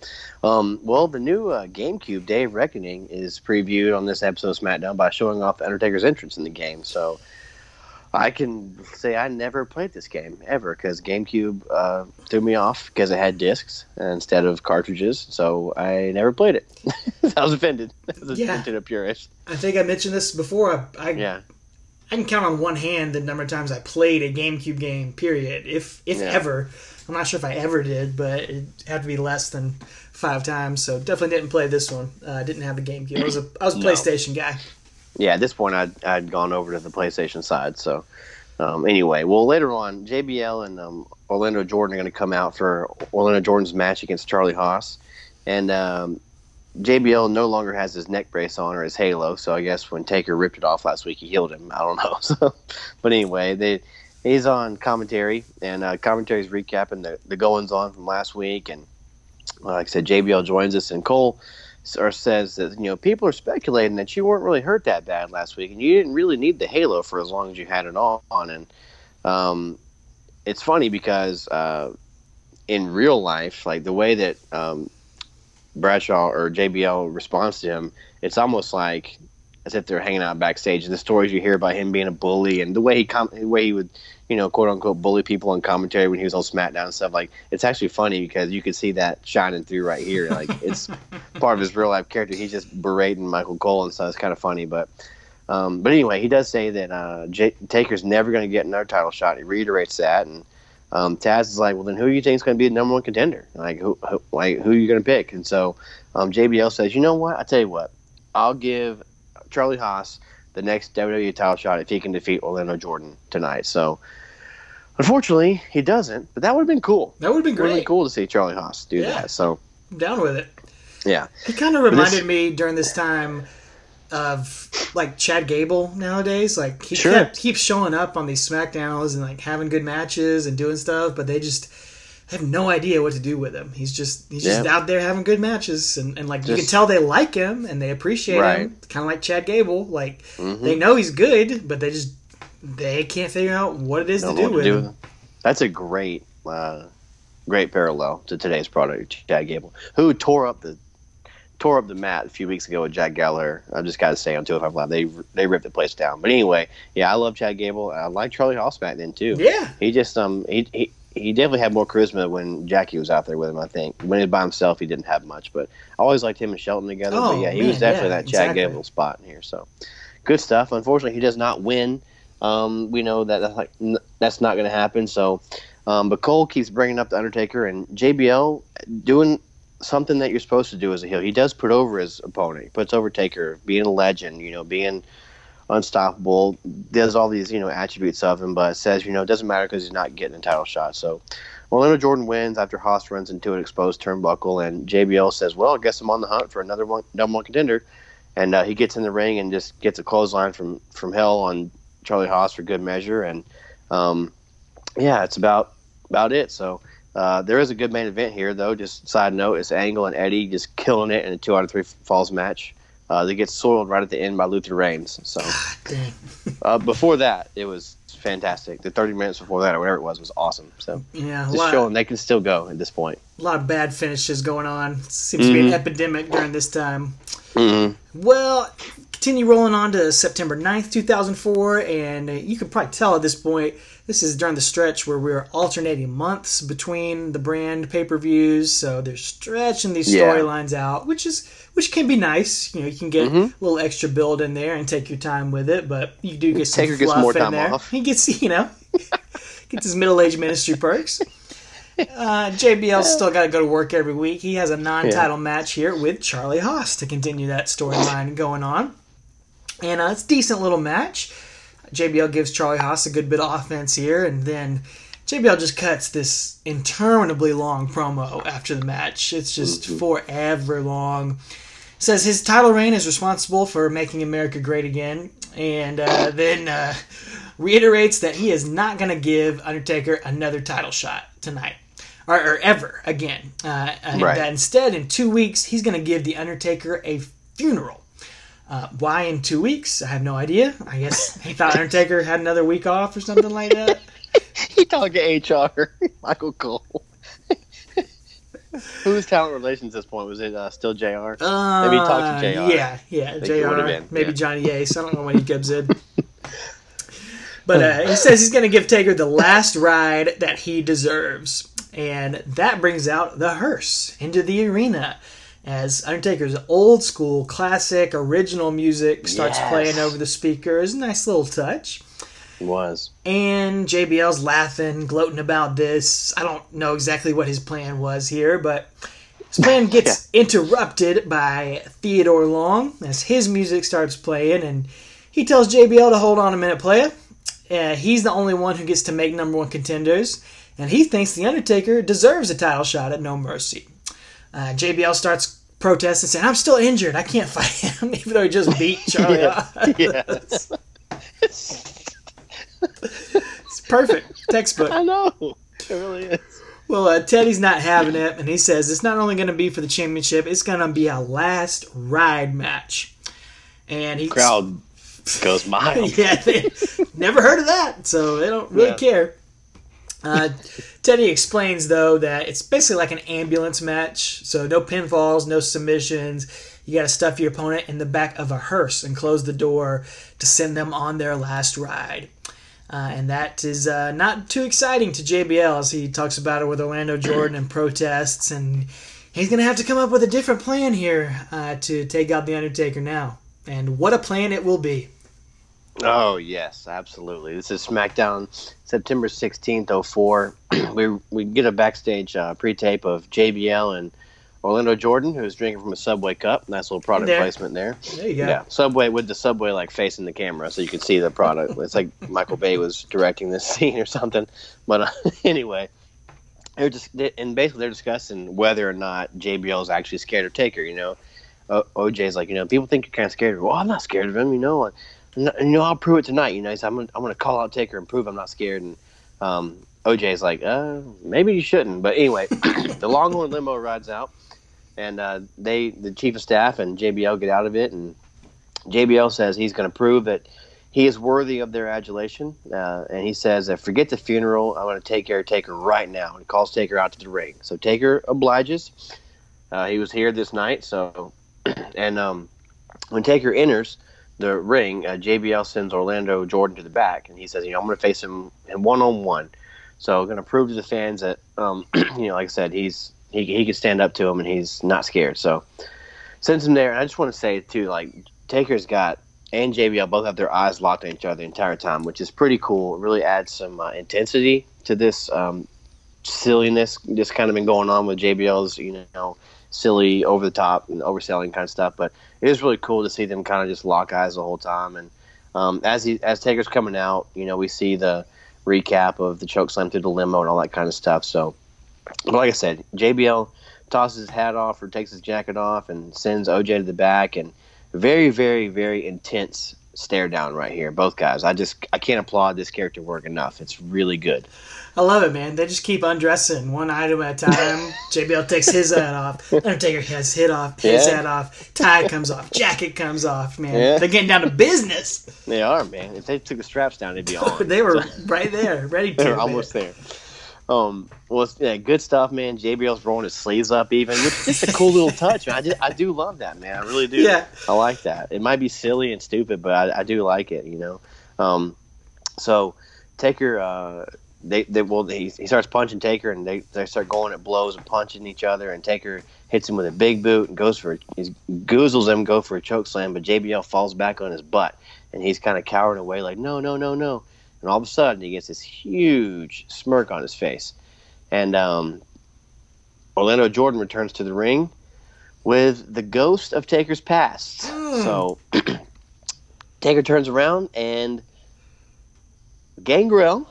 Speaker 2: um, well the new uh, gamecube day of reckoning is previewed on this episode of smackdown by showing off the undertaker's entrance in the game so i can say i never played this game ever because gamecube uh, threw me off because it had discs instead of cartridges so i never played it i was offended as a
Speaker 1: Yeah.
Speaker 2: Nintendo purist
Speaker 1: I think I mentioned this before. I, I,
Speaker 2: yeah
Speaker 1: I can count on one hand the number of times I played a GameCube game. Period. If if
Speaker 2: Yeah.
Speaker 1: ever. I'm not sure if I ever did, but it had to be less than five times. So definitely didn't play this one. Uh, I didn't have the GameCube. I was a I was a
Speaker 2: No.
Speaker 1: PlayStation guy.
Speaker 2: Yeah, at this point, I'd, I'd gone over to the PlayStation side. So, um, anyway, well, later on, JBL and um, Orlando Jordan are going to come out for Orlando Jordan's match against Charlie Haas. And um, JBL no longer has his neck brace on or his halo. So, I guess when Taker ripped it off last week, he healed him. I don't know. So, but anyway, they. He's on commentary, and uh, commentary's recapping the, the goings on from last week. And like I said, JBL joins us, and Cole or says that you know people are speculating that you weren't really hurt that bad last week, and you didn't really need the halo for as long as you had it on. And um, it's funny because uh, in real life, like the way that um, Bradshaw or JBL responds to him, it's almost like as if they're hanging out backstage. The stories you hear about him being a bully and the way he com- the way he would, you know, quote unquote bully people on commentary when he was on SmackDown and stuff. Like it's actually funny because you could see that shining through right here. Like it's part of his real life character. He's just berating Michael Cole and stuff. It's kind of funny, but. Um, but anyway, he does say that uh, J- Taker's never going to get another title shot. He reiterates that, and um, Taz is like, "Well, then who do you think is going to be the number one contender? Like, who, who like who are you going to pick?" And so um, JBL says, "You know what? I tell you what, I'll give Charlie Haas the next WWE title shot if he can defeat Orlando Jordan tonight." So, unfortunately, he doesn't. But that would have been cool.
Speaker 1: That would have been
Speaker 2: Would have
Speaker 1: great.
Speaker 2: been cool to see Charlie Haas do
Speaker 1: Yeah.
Speaker 2: that. So,
Speaker 1: I'm down with it.
Speaker 2: yeah,
Speaker 1: He kind of
Speaker 2: this-
Speaker 1: reminded me during this time of like Chad Gable nowadays. Like he
Speaker 2: Sure.
Speaker 1: kept keeps showing up on these SmackDowns and like having good matches and doing stuff, but they just have no idea what to do with him. He's just he's just
Speaker 2: Yeah.
Speaker 1: out there having good matches and, and like you can tell they like him and they appreciate
Speaker 2: Right.
Speaker 1: him. Kind of like Chad Gable. Like
Speaker 2: Mhm.
Speaker 1: they know he's good, but they just they can't figure out what it is to do
Speaker 2: what
Speaker 1: with
Speaker 2: to do with him. That's a great, uh, great parallel to today's product, Chad Gable, who tore up the tore up the mat a few weeks ago with Jack Gallagher. I just got to say on 205 Live, they they ripped the place down. But anyway, yeah, I love Chad Gable. I like Charlie Haas back then too.
Speaker 1: Yeah.
Speaker 2: He just um he, he he definitely had more charisma when Jackie was out there with him. I think when he was by himself, he didn't have much. But I always liked him and Shelton together.
Speaker 1: Oh,
Speaker 2: but yeah, he was definitely
Speaker 1: yeah,
Speaker 2: that Chad
Speaker 1: exactly.
Speaker 2: Gable spot in here. So good stuff. Unfortunately, he does not win. Um, we know that that's like n- that's not going to happen. So, um, but Cole keeps bringing up the Undertaker and JBL doing something that you're supposed to do as a heel. He does put over his opponent. He puts over Taker, being a legend. You know, being unstoppable. Does all these you know attributes of him, but says you know it doesn't matter because he's not getting a title shot. So. Orlando Jordan wins after Haas runs into an exposed turnbuckle, and JBL says, "Well, I guess I'm on the hunt for another one, number one contender." And uh, he gets in the ring and just gets a clothesline from from hell on Charlie Haas for good measure. And um, yeah, it's about about it. So uh, there is a good main event here, though. Just side note: it's Angle and Eddie just killing it in a two out of three falls match. Uh, they get soiled right at the end by Luther Reigns. So uh, before that, it was fantastic. The 30 minutes before that, or whatever it was, was awesome. So
Speaker 1: Yeah.
Speaker 2: Just
Speaker 1: lot,
Speaker 2: showing they can still go at this point.
Speaker 1: a lot of bad finishes going on. Seems to be
Speaker 2: Mm-hmm.
Speaker 1: an epidemic during this time.
Speaker 2: hmm
Speaker 1: Well, continue rolling on to September 9th, 2004, and you can probably tell at this point This is during the stretch where we're alternating months between the brand pay per views, so they're stretching these
Speaker 2: Yeah.
Speaker 1: storylines out, which is which can be nice. You know, you can get
Speaker 2: Mhm.
Speaker 1: a little extra build in there and take your time with it, but you do get some
Speaker 2: Taker gets
Speaker 1: fluff
Speaker 2: more
Speaker 1: in
Speaker 2: time
Speaker 1: there.
Speaker 2: off.
Speaker 1: He gets, you know, gets his middle-aged ministry perks. Uh, JBL's still got to go to work every week. He has a non-title match here with Charlie Haas to continue that storyline going on, and uh, it's a decent little match. JBL gives Charlie Haas a good bit of offense here, and then JBL just cuts this interminably long promo after the match. It's just forever long. Says his title reign is responsible for making America great again, and uh, then uh, reiterates that he is not going to give Undertaker another title shot tonight. Or, or ever again. Uh, and
Speaker 2: Right.
Speaker 1: that instead, in two weeks, he's going to give The Undertaker a funeral. Uh, why in two weeks? I have no idea. I guess he thought Undertaker had another week off or something like that.
Speaker 2: He talked to HR, Michael Cole. Whose talent relations at this point was it? Uh, still JR.
Speaker 1: Uh,
Speaker 2: Maybe he talked to JR.
Speaker 1: Yeah, yeah,
Speaker 2: think it would've
Speaker 1: JR. Maybe
Speaker 2: yeah.
Speaker 1: Johnny Ace. I don't know when he gives in. But uh, he says he's going to give Taker the last ride that he deserves. And that brings out the hearse into the arena as Undertaker's old school, classic, original music starts
Speaker 2: Yes.
Speaker 1: playing over the speakers. A nice little touch.
Speaker 2: He was.
Speaker 1: And JBL's laughing, gloating about this. I don't know exactly what his plan was here, but his plan gets interrupted by Theodore Long as his music starts playing, and he tells JBL to hold on a minute, playa. Uh, he's the only one who gets to make number one contenders, and he thinks The Undertaker deserves a title shot at No Mercy. Uh, JBL starts protesting, saying, I'm still injured. I can't fight him, even though he just beat Charlie.
Speaker 2: Yes.
Speaker 1: it's perfect. Textbook.
Speaker 2: I know. It really is.
Speaker 1: Well, uh, Teddy's not having it, and he says it's not only going to be for the championship, it's going to be a last ride match. And he
Speaker 2: Crowd goes mild.
Speaker 1: yeah, they never heard of that, so they don't really
Speaker 2: Yeah.
Speaker 1: care. Uh, Teddy explains though that it's basically like an ambulance match, so no pinfalls, no submissions. You got to stuff your opponent in the back of a hearse and close the door to send them on their last ride. Uh, and that is uh, not too exciting to JBL as he talks about it with Orlando Jordan and protests, and he's going to have to come up with a different plan here uh, to take out the Undertaker now. And what a plan it will be!
Speaker 2: Oh yes, absolutely. This is SmackDown, September sixteenth, 04. we we get a backstage uh, pre-tape of JBL and Orlando Jordan, who's drinking from a Subway cup. Nice little product
Speaker 1: There.
Speaker 2: placement there.
Speaker 1: There you go.
Speaker 2: Yeah, Subway with the Subway like facing the camera, so you can see the product. it's like Michael Bay was directing this scene or something. But uh, anyway, they're just and basically they're discussing whether or not JBL is actually scared of Taker. You know, o- OJ's like, you know, people think you're kind of scared. of him. Well, I'm not scared of him. You know, Not- you know, I'll prove it tonight. You know, I'm gonna, I'm gonna call out Taker and prove I'm not scared. And um, OJ's like, uh, maybe you shouldn't. But anyway, the Longhorn limo rides out, and uh, they, the chief of staff and JBL get out of it, and JBL says he's to prove that he is worthy of their adulation, uh, and he says, "Forget the funeral. I'm going to take care of Taker right now." And he calls Taker out to the ring. So Taker obliges. Uh, he was here this night, so and um, when Taker enters the ring, uh, JBL sends Orlando Jordan to the back, and he says, "You know, I'm going to face him in one on one." So, I'm going to prove to the fans that, um, you know, like I said, he's he he can stand up to him, and he's not scared. So, sends him there. And I just want to say too, like Taker's got and JBL both have their eyes locked on each other the entire time, which is pretty cool. It really adds some uh, intensity to this um, silliness just kind of been going on with JBL's, you know, silly, over the top, and overselling kind of stuff. But it is really cool to see them kind of just lock eyes the whole time. And um, as he as Taker's coming out, you know, we see the recap of the choke slam through the limo and all that kind of stuff. So, but like I said, JBL tosses his hat off or takes his jacket off and sends OJ to the back and very, very, very intense stare down right here. Both guys. I just I can't applaud this character work enough. It's really good.
Speaker 1: I love it, man. They just keep undressing one item at a time. JBL takes his hat off. Undertaker has his off, his
Speaker 2: Yeah.
Speaker 1: hat off. Tie comes off. Jacket comes off. Man,
Speaker 2: Yeah.
Speaker 1: they're getting down to business.
Speaker 2: They are, man. If they took the straps down, they'd be on.
Speaker 1: they were right there, ready to.
Speaker 2: They're almost there. Um, well, yeah, good stuff, man. JBL's rolling his sleeves up, even, which is just a cool little touch, man. I, just, I do love that, man. I really do.
Speaker 1: Yeah.
Speaker 2: I like that. It might be silly and stupid, but I, I do like it, you know. Um, so Taker, uh, they, they well, he, he starts punching Taker, and they, they start going at blows and punching each other. And Taker hits him with a big boot and goes for he goozles him, go for a choke slam, but JBL falls back on his butt, and he's kind of cowering away, like no, no, no, no. And all of a sudden, he gets this huge smirk on his face, and um, Orlando Jordan returns to the ring with the ghost of Taker's past.
Speaker 1: Mm.
Speaker 2: So Taker turns around and Gangrel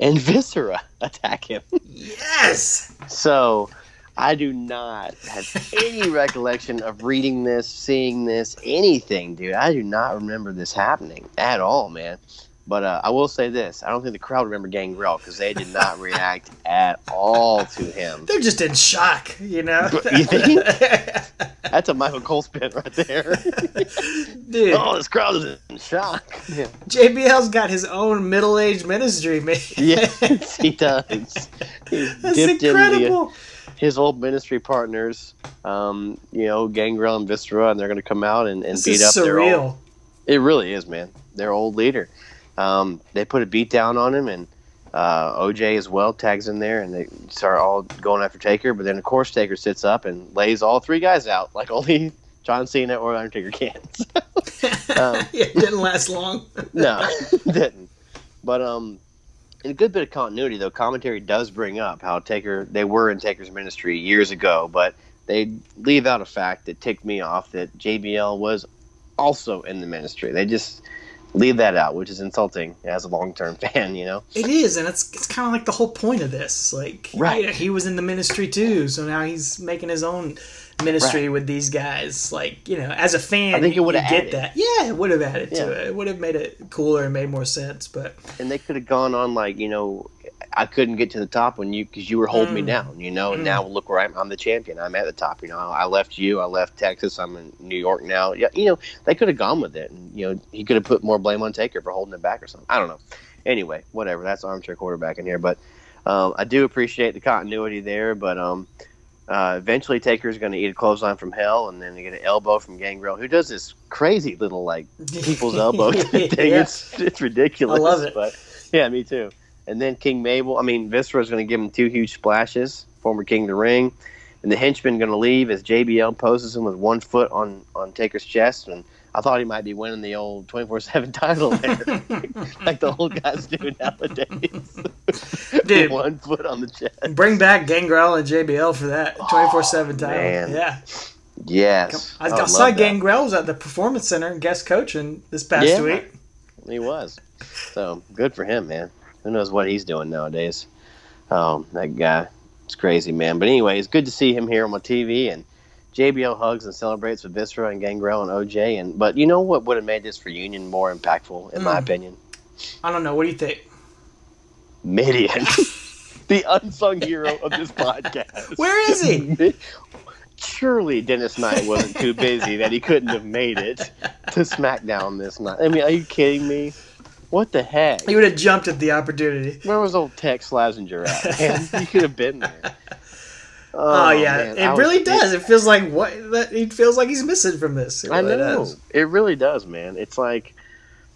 Speaker 2: and Viscera attack him.
Speaker 1: Yes.
Speaker 2: So I do not have any recollection of reading this, seeing this, anything, dude. I do not remember this happening at all, man. But uh, I will say this: I don't think the crowd remember Gangrel because they did not react at all to him.
Speaker 1: They're just in shock, you know.
Speaker 2: You think? That's a Michael Cole spin right there.
Speaker 1: Dude,
Speaker 2: oh, this crowd is in shock. Yeah.
Speaker 1: JBL's got his own middle-aged ministry, man.
Speaker 2: Yes, he does. He's
Speaker 1: That's
Speaker 2: dipped in the,
Speaker 1: incredible.
Speaker 2: his old ministry partners, um, you know, Gangrel and Viscera, and they're going to come out and, and beat
Speaker 1: is
Speaker 2: up their old.
Speaker 1: surreal.
Speaker 2: It really is, man. Their old leader. Um, they put a beat down on him, and uh, OJ as well tags in there, and they start all going after Taker. But then, of course, Taker sits up and lays all three guys out like only John Cena or Undertaker can. um,
Speaker 1: yeah, it didn't last long.
Speaker 2: no, didn't. But um, in a good bit of continuity, though, commentary does bring up how Taker they were in Taker's ministry years ago, but they leave out a fact that ticked me off that JBL was also in the ministry. They just leave that out, which is insulting as a long term fan. You know,
Speaker 1: It is, and it's it's kind of like the whole point of this. Like,
Speaker 2: Right.
Speaker 1: yeah, he was in the ministry too, so now he's making his own ministry
Speaker 2: Right.
Speaker 1: with these guys. Like, you know, as a fan,
Speaker 2: I think it would've
Speaker 1: get
Speaker 2: added.
Speaker 1: that. Yeah, it would have added
Speaker 2: Yeah.
Speaker 1: to it. It would have made it cooler and made more sense. But
Speaker 2: and they could have gone on like you know. I couldn't get to the top when you because you were holding me
Speaker 1: Mm.
Speaker 2: down, you know. And
Speaker 1: Mm.
Speaker 2: now look where I'm. I'm the champion. I'm at the top. You know, I left you. I left Texas. I'm in New York now. Yeah, you know, they could have gone with it, and you know, he could have put more blame on Taker for holding it back or something. I don't know. Anyway, whatever. That's armchair quarterback in here, but um, I do appreciate the continuity there. But um, uh, eventually, Taker's going to eat a clothesline from hell, and then they get an elbow from Gangrel, who does this crazy little like people's elbow thing.
Speaker 1: Yeah.
Speaker 2: It's it's ridiculous.
Speaker 1: I love it.
Speaker 2: But yeah, me too. And then King Mabel. I mean, Viscera's going to give him two huge splashes. Former King of the Ring, and the henchman going to leave as JBL poses him with one foot on on Taker's chest. And I thought he might be winning the old twenty four seven title there, like the old guys do nowadays.
Speaker 1: Dude.
Speaker 2: one foot on the chest.
Speaker 1: bring back Gangrel and JBL for that oh, twenty four seven title.
Speaker 2: Man.
Speaker 1: Yeah,
Speaker 2: Yes,
Speaker 1: I,
Speaker 2: I
Speaker 1: I saw. Gangrel was at the Performance Center guest coaching this past
Speaker 2: Yeah.
Speaker 1: week.
Speaker 2: He was. So good for him, man. Who knows what he's doing nowadays? Um, that guy. It's crazy, man. But anyway, it's good to see him here on my TV and JBL hugs and celebrates with Viscera and Gangrel and OJ. And but you know what would have made this reunion more impactful, in my
Speaker 1: Mm.
Speaker 2: opinion?
Speaker 1: I don't know. What do you think?
Speaker 2: Mideon, the unsung hero of this podcast.
Speaker 1: Where is he?
Speaker 2: Surely Dennis Knight wasn't too busy that he couldn't have made it to SmackDown this night. I mean, are you kidding me? What the heck?
Speaker 1: He would have jumped at the opportunity.
Speaker 2: Where was old Tex Slazenger at? Man, he could have been there.
Speaker 1: Oh, oh yeah,
Speaker 2: man,
Speaker 1: it
Speaker 2: I was-
Speaker 1: really does. It, feels like what that he feels like he's missing from this. It
Speaker 2: I
Speaker 1: really
Speaker 2: know.
Speaker 1: does.
Speaker 2: It really does, man. It's like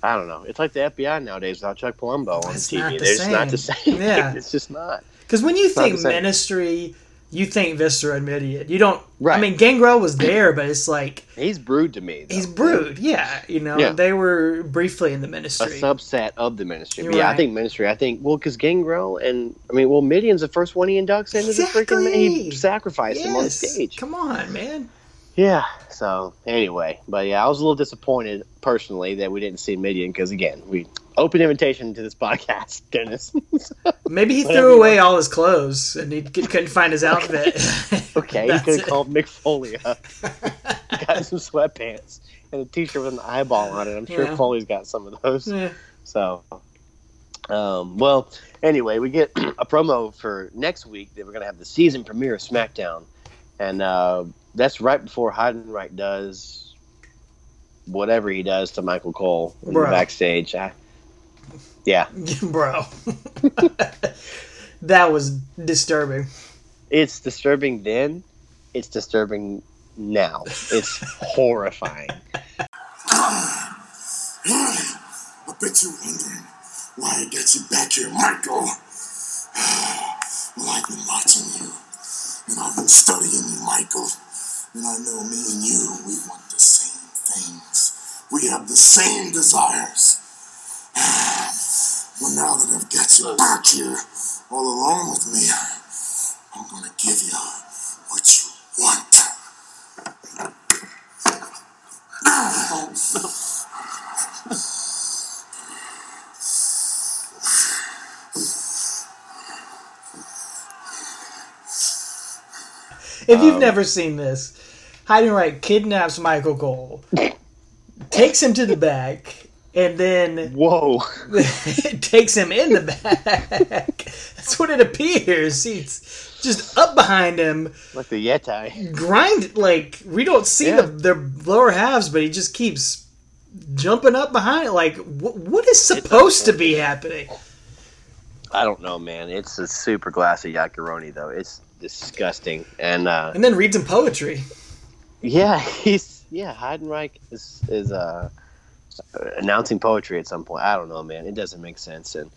Speaker 2: I don't know. It's like the FBI nowadays without Chuck Palumbo on
Speaker 1: It's
Speaker 2: TV.
Speaker 1: not the
Speaker 2: They're just not the
Speaker 1: same.
Speaker 2: same.
Speaker 1: Yeah.
Speaker 2: it's just not.
Speaker 1: Because when you
Speaker 2: not
Speaker 1: think
Speaker 2: same.
Speaker 1: ministry, you think Viscera and Mideon. You don't.
Speaker 2: Right.
Speaker 1: I mean, Gangrel was there, but it's like
Speaker 2: He's brood to me. though.
Speaker 1: he's brood. Yeah, you know,
Speaker 2: Yeah.
Speaker 1: they were briefly in the ministry, A
Speaker 2: subset of the ministry. Yeah, I think ministry. I think well, because Gangrel and I mean, well, Mideon's the first one he inducts into the freaking. He
Speaker 1: Exactly.
Speaker 2: sacrificed him on stage.
Speaker 1: Come on, man.
Speaker 2: Yeah. So anyway, but yeah, I was a little disappointed personally that we didn't see Mideon because again, we open invitation to this podcast, Dennis.
Speaker 1: Maybe he threw away all his clothes and he couldn't find his outfit.
Speaker 2: okay, he
Speaker 1: That's
Speaker 2: could have
Speaker 1: it.
Speaker 2: called Mick Foley up, got some sweatpants and a T-shirt with an eyeball on it. I'm sure
Speaker 1: Yeah.
Speaker 2: Foley's got some of those.
Speaker 1: Yeah.
Speaker 2: So, um, well, anyway, we get a promo for next week that we're gonna have the season premiere of SmackDown, and uh, that's right before Heidenreich does whatever he does to Michael Cole in the backstage. I, yeah,
Speaker 1: Bro. that was disturbing.
Speaker 2: it's disturbing then. It's disturbing now. It's horrifying. Ah.
Speaker 3: I bet you were wondering why I got you back here, Michael. Well, I've been watching you, and I've been studying you, Michael. And I know me and you, we want the same things. We have the same desires. Ah. Well, now that I've got you back here, all alone with me, I'm gonna give you what you want.
Speaker 1: If you've um, never seen this, Heidenreich kidnaps Michael Cole, takes him to the back, and then
Speaker 2: Whoa.
Speaker 1: It takes him in the back. That's what it appears. He's just up behind him,
Speaker 2: Like the Yeti.
Speaker 1: grind like we don't see
Speaker 2: Yeah.
Speaker 1: the, their lower halves, but he just keeps jumping up behind it. Like wh- what is supposed to be happening?
Speaker 2: I don't know, man. It's a super glass of Yakaroni, though. It's disgusting. And uh,
Speaker 1: And then reads him poetry.
Speaker 2: yeah, he's yeah. Heidenreich is is uh, announcing poetry at some point. I don't know, man. It doesn't make sense. And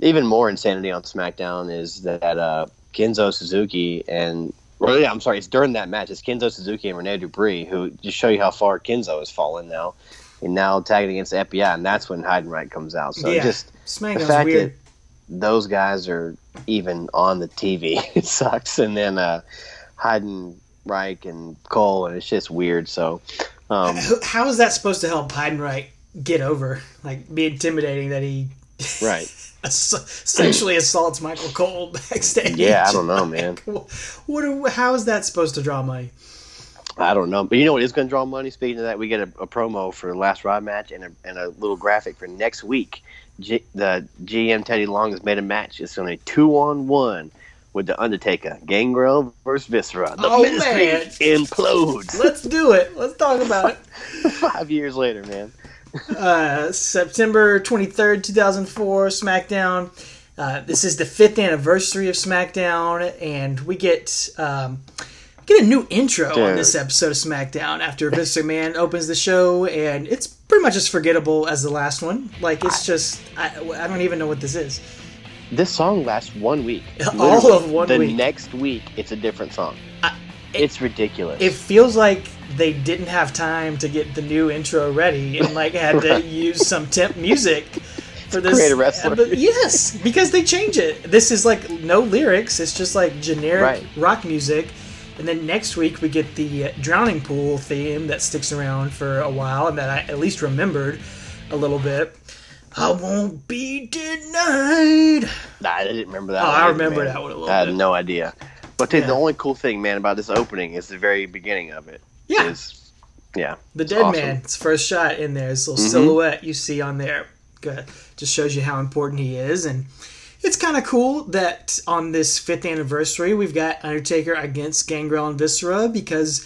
Speaker 2: even more insanity on SmackDown is that uh, Kenzo Suzuki and well, yeah, I'm sorry. It's during that match. It's Kenzo Suzuki and Rene Dupree who just show you how far Kenzo has fallen now, and now tagging against the FBI, and that's when Heidenreich comes out. So
Speaker 1: yeah,
Speaker 2: just the fact
Speaker 1: weird.
Speaker 2: that those guys are even on the TV it sucks. And then uh, Heidenreich and Cole, and it's just weird. So, um,
Speaker 1: How is that supposed to help Heidenreich get over? Like be intimidating that he
Speaker 2: right?
Speaker 1: sexually assaults Michael Cole backstage.
Speaker 2: Yeah, I don't know, man.
Speaker 1: What? Are, how is that supposed to draw money?
Speaker 2: I don't know, but you know what is going to draw money? Speaking of that, we get a, a promo for the last ride match and a, and a little graphic for next week. G, the GM Teddy Long has made a match. It's on a two on one with the Undertaker, Gangrel versus Viscera. The
Speaker 1: Oh,
Speaker 2: ministry
Speaker 1: man.
Speaker 2: implodes.
Speaker 1: Let's do it. Let's talk about it.
Speaker 2: Five years later, man.
Speaker 1: Uh, September 23rd, 2004, SmackDown. Uh, this is the fifth anniversary of SmackDown, and we get um, get a new intro on this episode of SmackDown after Vince McMahon opens the show, and it's pretty much as forgettable as the last one. Like it's just I, I don't even know what this is.
Speaker 2: This song lasts one week.
Speaker 1: All
Speaker 2: Literally,
Speaker 1: of one
Speaker 2: the
Speaker 1: week.
Speaker 2: next week, it's a different song.
Speaker 1: it-
Speaker 2: it's ridiculous.
Speaker 1: It feels like they didn't have time to get the new intro ready and like had to use some temp music for this.
Speaker 2: Create a wrestler.
Speaker 1: But yes, because they change it. This is like no lyrics. It's just like generic
Speaker 2: Right.
Speaker 1: rock music. And then next week we get the drowning pool theme that sticks around for a while and that I at least remembered a little bit. I won't be denied.
Speaker 2: Nah, I didn't remember that.
Speaker 1: Oh,
Speaker 2: one
Speaker 1: I remember
Speaker 2: man.
Speaker 1: that one a little
Speaker 2: I had
Speaker 1: bit.
Speaker 2: no idea. But
Speaker 1: Yeah.
Speaker 2: the only cool thing, man, about this opening is the very beginning of it.
Speaker 1: Yeah.
Speaker 2: Is, yeah.
Speaker 1: The
Speaker 2: it's
Speaker 1: dead
Speaker 2: awesome.
Speaker 1: man's first shot in there, this little
Speaker 2: Mhm.
Speaker 1: silhouette you see on there, Good. just shows you how important he is, and it's kind of cool that on this fifth anniversary we've got Undertaker against Gangrel and Viscera because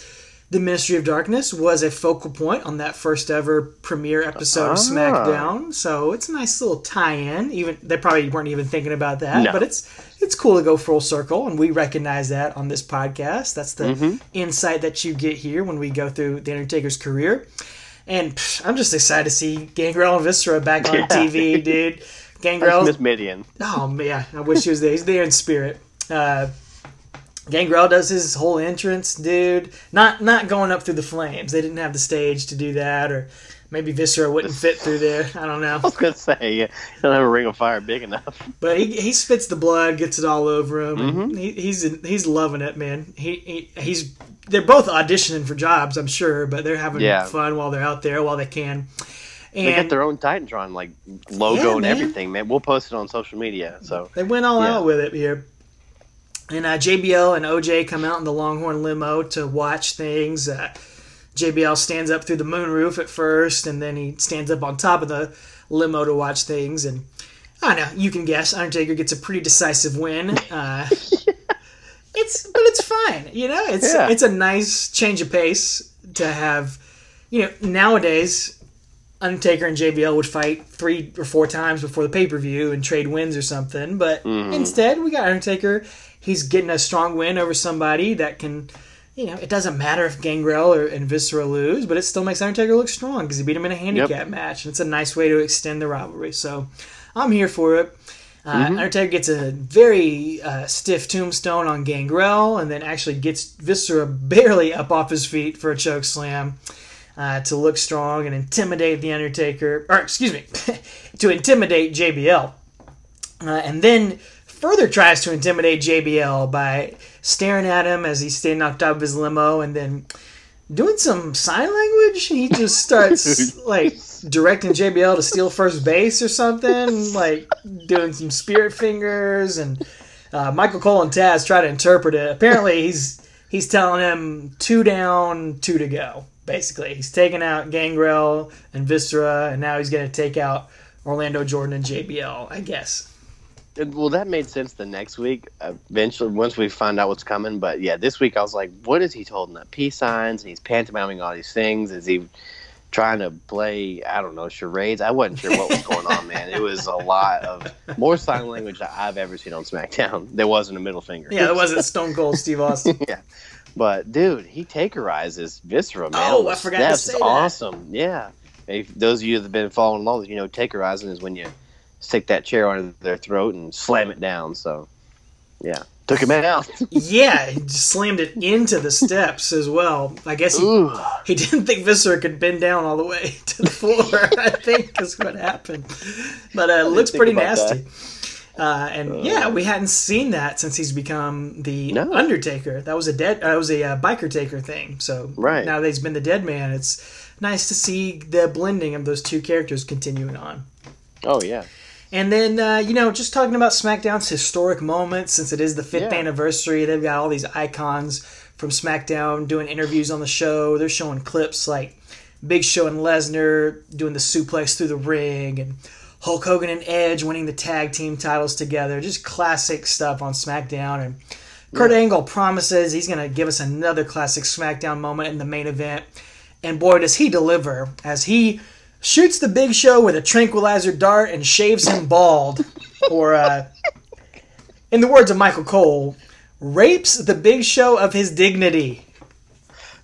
Speaker 1: the Ministry of Darkness was a focal point on that first ever premiere episode of
Speaker 2: Ah.
Speaker 1: SmackDown. So it's a nice little tie-in. Even they probably weren't even thinking about that,
Speaker 2: No.
Speaker 1: but it's it's cool to go full circle, and we recognize that on this podcast. That's the
Speaker 2: Mm-hmm.
Speaker 1: insight that you get here when we go through the Undertaker's career. And pff, I'm just excited to see Gangrel and Viscera back on
Speaker 2: Yeah.
Speaker 1: TV, dude. Gangrel,
Speaker 2: Miss Mideon.
Speaker 1: oh man, I wish he was there. He's there in spirit. Uh, Gangrel does his whole entrance, dude. Not not going up through the flames. They didn't have the stage to do that, or maybe Viscera wouldn't fit through there. I don't know.
Speaker 2: I was gonna say, yeah, you don't have a ring of fire big enough.
Speaker 1: But he, he spits the blood, gets it all over him.
Speaker 2: Mm-hmm.
Speaker 1: He, he's he's loving it, man. He, he he's they're both auditioning for jobs, I'm sure, but they're having
Speaker 2: Yeah.
Speaker 1: fun while they're out there while they can. And
Speaker 2: They get their own Titantron like logo
Speaker 1: Yeah,
Speaker 2: and everything, man. We'll post it on social media. So
Speaker 1: They went all out with it here. And uh, JBL and OJ come out in the Longhorn limo to watch things. Uh, JBL stands up through the moonroof at first, and then he stands up on top of the limo to watch things. And I don't know, you can guess. Undertaker gets a pretty decisive win. Uh, it's but it's fine, you know. It's
Speaker 2: Yeah.
Speaker 1: it's a nice change of pace to have. You know, nowadays Undertaker and JBL would fight three or four times before the pay per view and trade wins or something. But instead, we got Undertaker. He's getting a strong win over somebody that can, you know, it doesn't matter if Gangrel or and Viscera lose, but it still makes Undertaker look strong because he beat him in a handicap match, and it's a nice way to extend the rivalry. So I'm here for it. Uh,
Speaker 2: Mm-hmm.
Speaker 1: Undertaker gets a very uh, stiff tombstone on Gangrel, and then actually gets Viscera barely up off his feet for a choke slam uh, to look strong and intimidate the Undertaker, or excuse me, to intimidate JBL, uh, and then further tries to intimidate JBL by staring at him as he's standing on top of his limo, and then doing some sign language. He just starts like directing JBL to steal first base or something, like doing some spirit fingers, and uh, Michael Cole and Taz try to interpret it. Apparently, he's he's telling him two down, two to go. Basically, he's taking out Gangrel and Viscera, and now he's going to take out Orlando Jordan and JBL. I guess.
Speaker 2: Well, that made sense the next week. Eventually, once we find out what's coming. But yeah, this week I was like, what is he holding up? Peace signs and he's pantomiming all these things. Is he trying to play, I don't know, charades? I wasn't sure what was going on, man. It was a lot of more sign language that I've ever seen on SmackDown. There wasn't a middle finger.
Speaker 1: Yeah, there wasn't Stone Cold Steve Austin.
Speaker 2: yeah. But dude, he takerizes Viscera, man.
Speaker 1: Oh, I
Speaker 2: the
Speaker 1: forgot to say
Speaker 2: It's
Speaker 1: that.
Speaker 2: awesome. Yeah. If those of you that have been following along, you know, takerizing is when you stick that chair under their throat and slam it down. So, yeah, took him out.
Speaker 1: yeah, he just slammed it into the steps as well. I guess he
Speaker 2: Ooh,
Speaker 1: He didn't think Viscera could bend down all the way to the floor. I think is what happened. But uh, it looks pretty
Speaker 2: about
Speaker 1: nasty. Uh, and yeah, we hadn't seen that since he's become the
Speaker 2: No.
Speaker 1: Undertaker. That was a dead. Uh, it was a uh, biker taker thing. So
Speaker 2: Right.
Speaker 1: now that he's been the Dead Man, it's nice to see the blending of those two characters continuing on.
Speaker 2: oh yeah,
Speaker 1: And then, uh, you know, just talking about SmackDown's historic moments, since it is the fifth
Speaker 2: Yeah.
Speaker 1: anniversary, they've got all these icons from SmackDown doing interviews on the show. They're showing clips like Big Show and Lesnar doing the suplex through the ring, and Hulk Hogan and Edge winning the tag team titles together. Just classic stuff on SmackDown. And Kurt Angle promises he's going to give us another classic SmackDown moment in the main event. And boy, does he deliver as he shoots the Big Show with a tranquilizer dart and shaves him bald. or, uh, in the words of Michael Cole, rapes the Big Show of his dignity.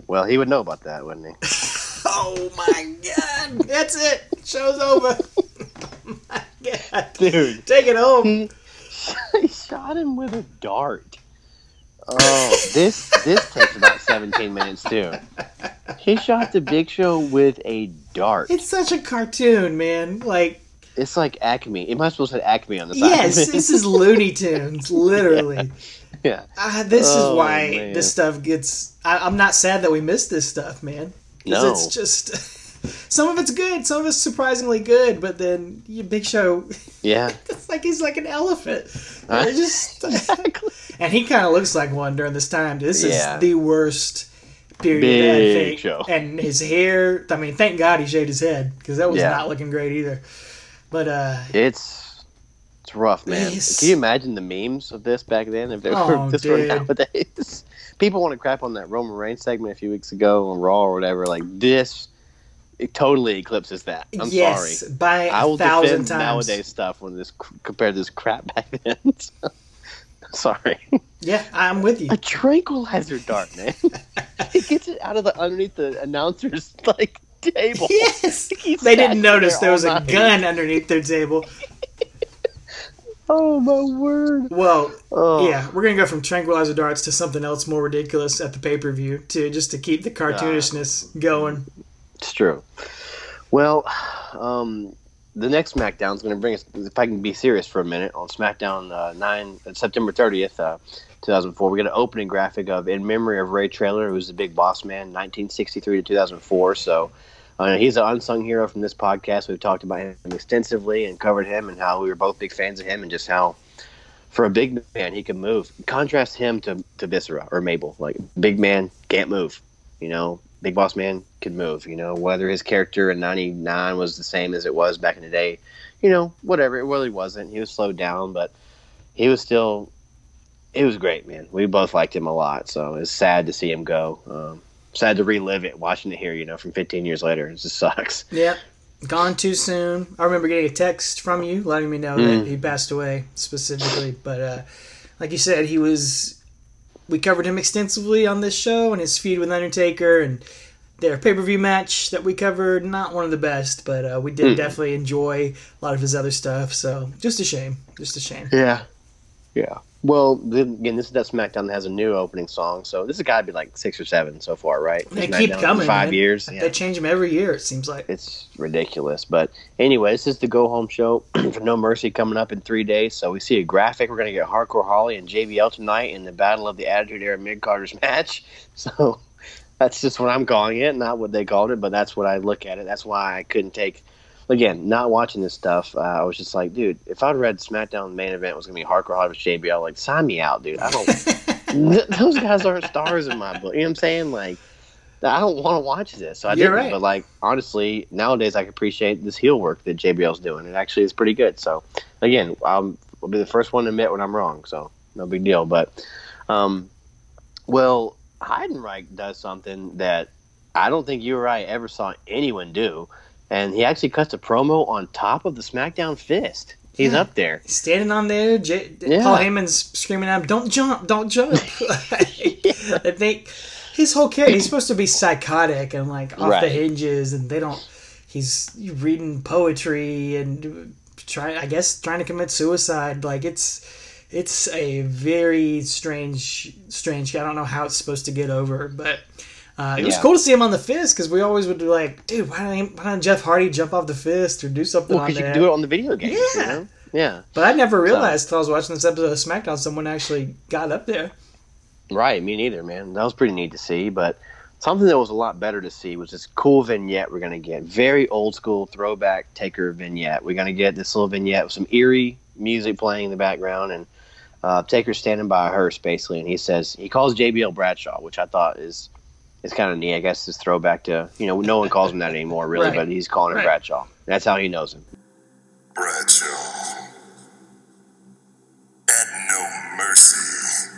Speaker 2: well he would know about that, wouldn't he?
Speaker 1: Oh my god, that's it. Show's over. My god.
Speaker 2: Dude,
Speaker 1: Take it home.
Speaker 2: he shot him with a dart. Oh, this this takes about 17 minutes too. He shot the Big Show with a dart.
Speaker 1: It's such a cartoon, man. Like,
Speaker 2: It's like Acme. It might supposed to say Acme on the side.
Speaker 1: yes, this is Looney Tunes, literally.
Speaker 2: yeah.
Speaker 1: Uh, this
Speaker 2: Oh,
Speaker 1: is why
Speaker 2: man.
Speaker 1: this stuff gets. I, I'm not sad that we missed this stuff, man. 'Cause
Speaker 2: No.
Speaker 1: it's just. Some of it's good, some of it's surprisingly good, but then your Big Show,
Speaker 2: Yeah.
Speaker 1: it's like he's like an elephant.
Speaker 2: Huh?
Speaker 1: They're just, and he kind of looks like one during this time. This
Speaker 2: Yeah.
Speaker 1: is the worst period, I
Speaker 2: Big
Speaker 1: think.
Speaker 2: Show.
Speaker 1: And his hair. I mean, thank God he shaved his head because that was
Speaker 2: Yeah.
Speaker 1: not looking great either. But uh,
Speaker 2: It's it's rough, man.
Speaker 1: It's-
Speaker 2: Can you imagine the memes of this back then? If they
Speaker 1: Oh,
Speaker 2: were this were
Speaker 1: dude.
Speaker 2: nowadays, people want to crap on that Roman Reigns segment a few weeks ago on Raw or whatever. Like this, it totally eclipses that. I'm
Speaker 1: yes,
Speaker 2: sorry.
Speaker 1: by
Speaker 2: I
Speaker 1: a
Speaker 2: will
Speaker 1: thousand
Speaker 2: defend
Speaker 1: times.
Speaker 2: nowadays stuff when this compared to this crap back then. sorry,
Speaker 1: Yeah, I'm with you.
Speaker 2: a tranquilizer dart, man. he gets it out of the underneath the announcer's like table.
Speaker 1: Yes, they didn't notice there
Speaker 2: there
Speaker 1: was a
Speaker 2: night.
Speaker 1: gun underneath their table.
Speaker 2: Oh my word!
Speaker 1: Well,
Speaker 2: Oh.
Speaker 1: yeah, we're gonna go from tranquilizer darts to something else more ridiculous at the pay per view to just to keep the cartoonishness going.
Speaker 2: It's true. Well, um, the next SmackDown is going to bring us. If I can be serious for a minute, on SmackDown uh, nine uh, September thirtieth, uh, two thousand four, we get an opening graphic of in memory of Ray Traylor, who was the Big Boss Man, nineteen sixty three to two thousand four. So. Uh, he's an unsung hero from this podcast. We've talked about him extensively and covered him and how we were both big fans of him and just how, for a big man, he can move. Contrast him to, to Viscera or Mabel. Like, big man can't move. You know, Big Boss Man can move. You know, whether his character in '99 was the same as it was back in the day, you know, whatever. It really wasn't. He was slowed down, but he was still. It was great, man. We both liked him a lot, so it's sad to see him go. Um, sad to relive it, watching it here. You know, from 15 years later, it just sucks.
Speaker 1: Yep, gone too soon. I remember getting a text from you letting me know
Speaker 2: Mm.
Speaker 1: that he passed away specifically. But uh, like you said, he was. We covered him extensively on this show and his feud with Undertaker, and their pay per view match that we covered, not one of the best, but uh, we did definitely enjoy a lot of his other stuff. So just a shame, just a shame.
Speaker 2: Yeah. Yeah. Well, again, this is that SmackDown that has a new opening song, so this has got to be like six or seven so far, right?
Speaker 1: They
Speaker 2: SmackDown
Speaker 1: keep coming.
Speaker 2: Five
Speaker 1: man.
Speaker 2: years.
Speaker 1: They change them every year. It seems like.
Speaker 2: It's ridiculous. But anyway, this is the go home show for No Mercy coming up in three days. So we see a graphic. We're going to get Hardcore Holly and JBL tonight in the Battle of the Attitude Era Mid Carders match. So that's just what I'm calling it, not what they called it, but that's what I look at it. That's why I couldn't take. Again, not watching this stuff, uh, I was just like, dude, if I'd read SmackDown main event was going to be Hardcore Holly with JBL, like, sign me out, dude. I don't. Th- those guys aren't stars in my book. You know what I'm saying? Like, I don't want to watch this. So I
Speaker 1: You're
Speaker 2: didn't.
Speaker 1: right.
Speaker 2: But like, honestly, nowadays I can appreciate this heel work that JBL's doing. It actually is pretty good. So again, I'll, I'll be the first one to admit when I'm wrong. So no big deal. But, um, well, Heidenreich does something that I don't think you or I ever saw anyone do, and he actually cuts a promo on top of the SmackDown fist. He's
Speaker 1: Yeah.
Speaker 2: up there.
Speaker 1: Standing on there, J-
Speaker 2: Yeah.
Speaker 1: Paul Heyman's screaming at him, "Don't jump! Don't jump!" I think his whole character, he's supposed to be psychotic and like off the hinges, and they don't. He's reading poetry and trying, I guess, trying to commit suicide. Like it's, it's a very strange, strange. I don't know how it's supposed to get over, but. Uh, it was cool to see him on the fist because we always would be like, dude, why don't, why don't Jeff Hardy jump off the fist or do something
Speaker 2: Well, because you do it on the video game.
Speaker 1: Yeah.
Speaker 2: You know? Yeah.
Speaker 1: But I never realized until I was watching this episode of SmackDown, someone actually got up there.
Speaker 2: Right, me neither, man. That was pretty neat to see, but something that was a lot better to see was this cool vignette we're gonna get. Very old school throwback Taker vignette. We're gonna get this little vignette with some eerie music playing in the background, and uh, Taker standing by a hearse basically, and he says he calls JBL Bradshaw, which I thought is is kind of neat. I guess it's throwback to you know no one calls him that anymore really,
Speaker 1: Right.
Speaker 2: but he's calling him
Speaker 1: Right.
Speaker 2: Bradshaw. That's how he knows him.
Speaker 3: Bradshaw. At no mercy.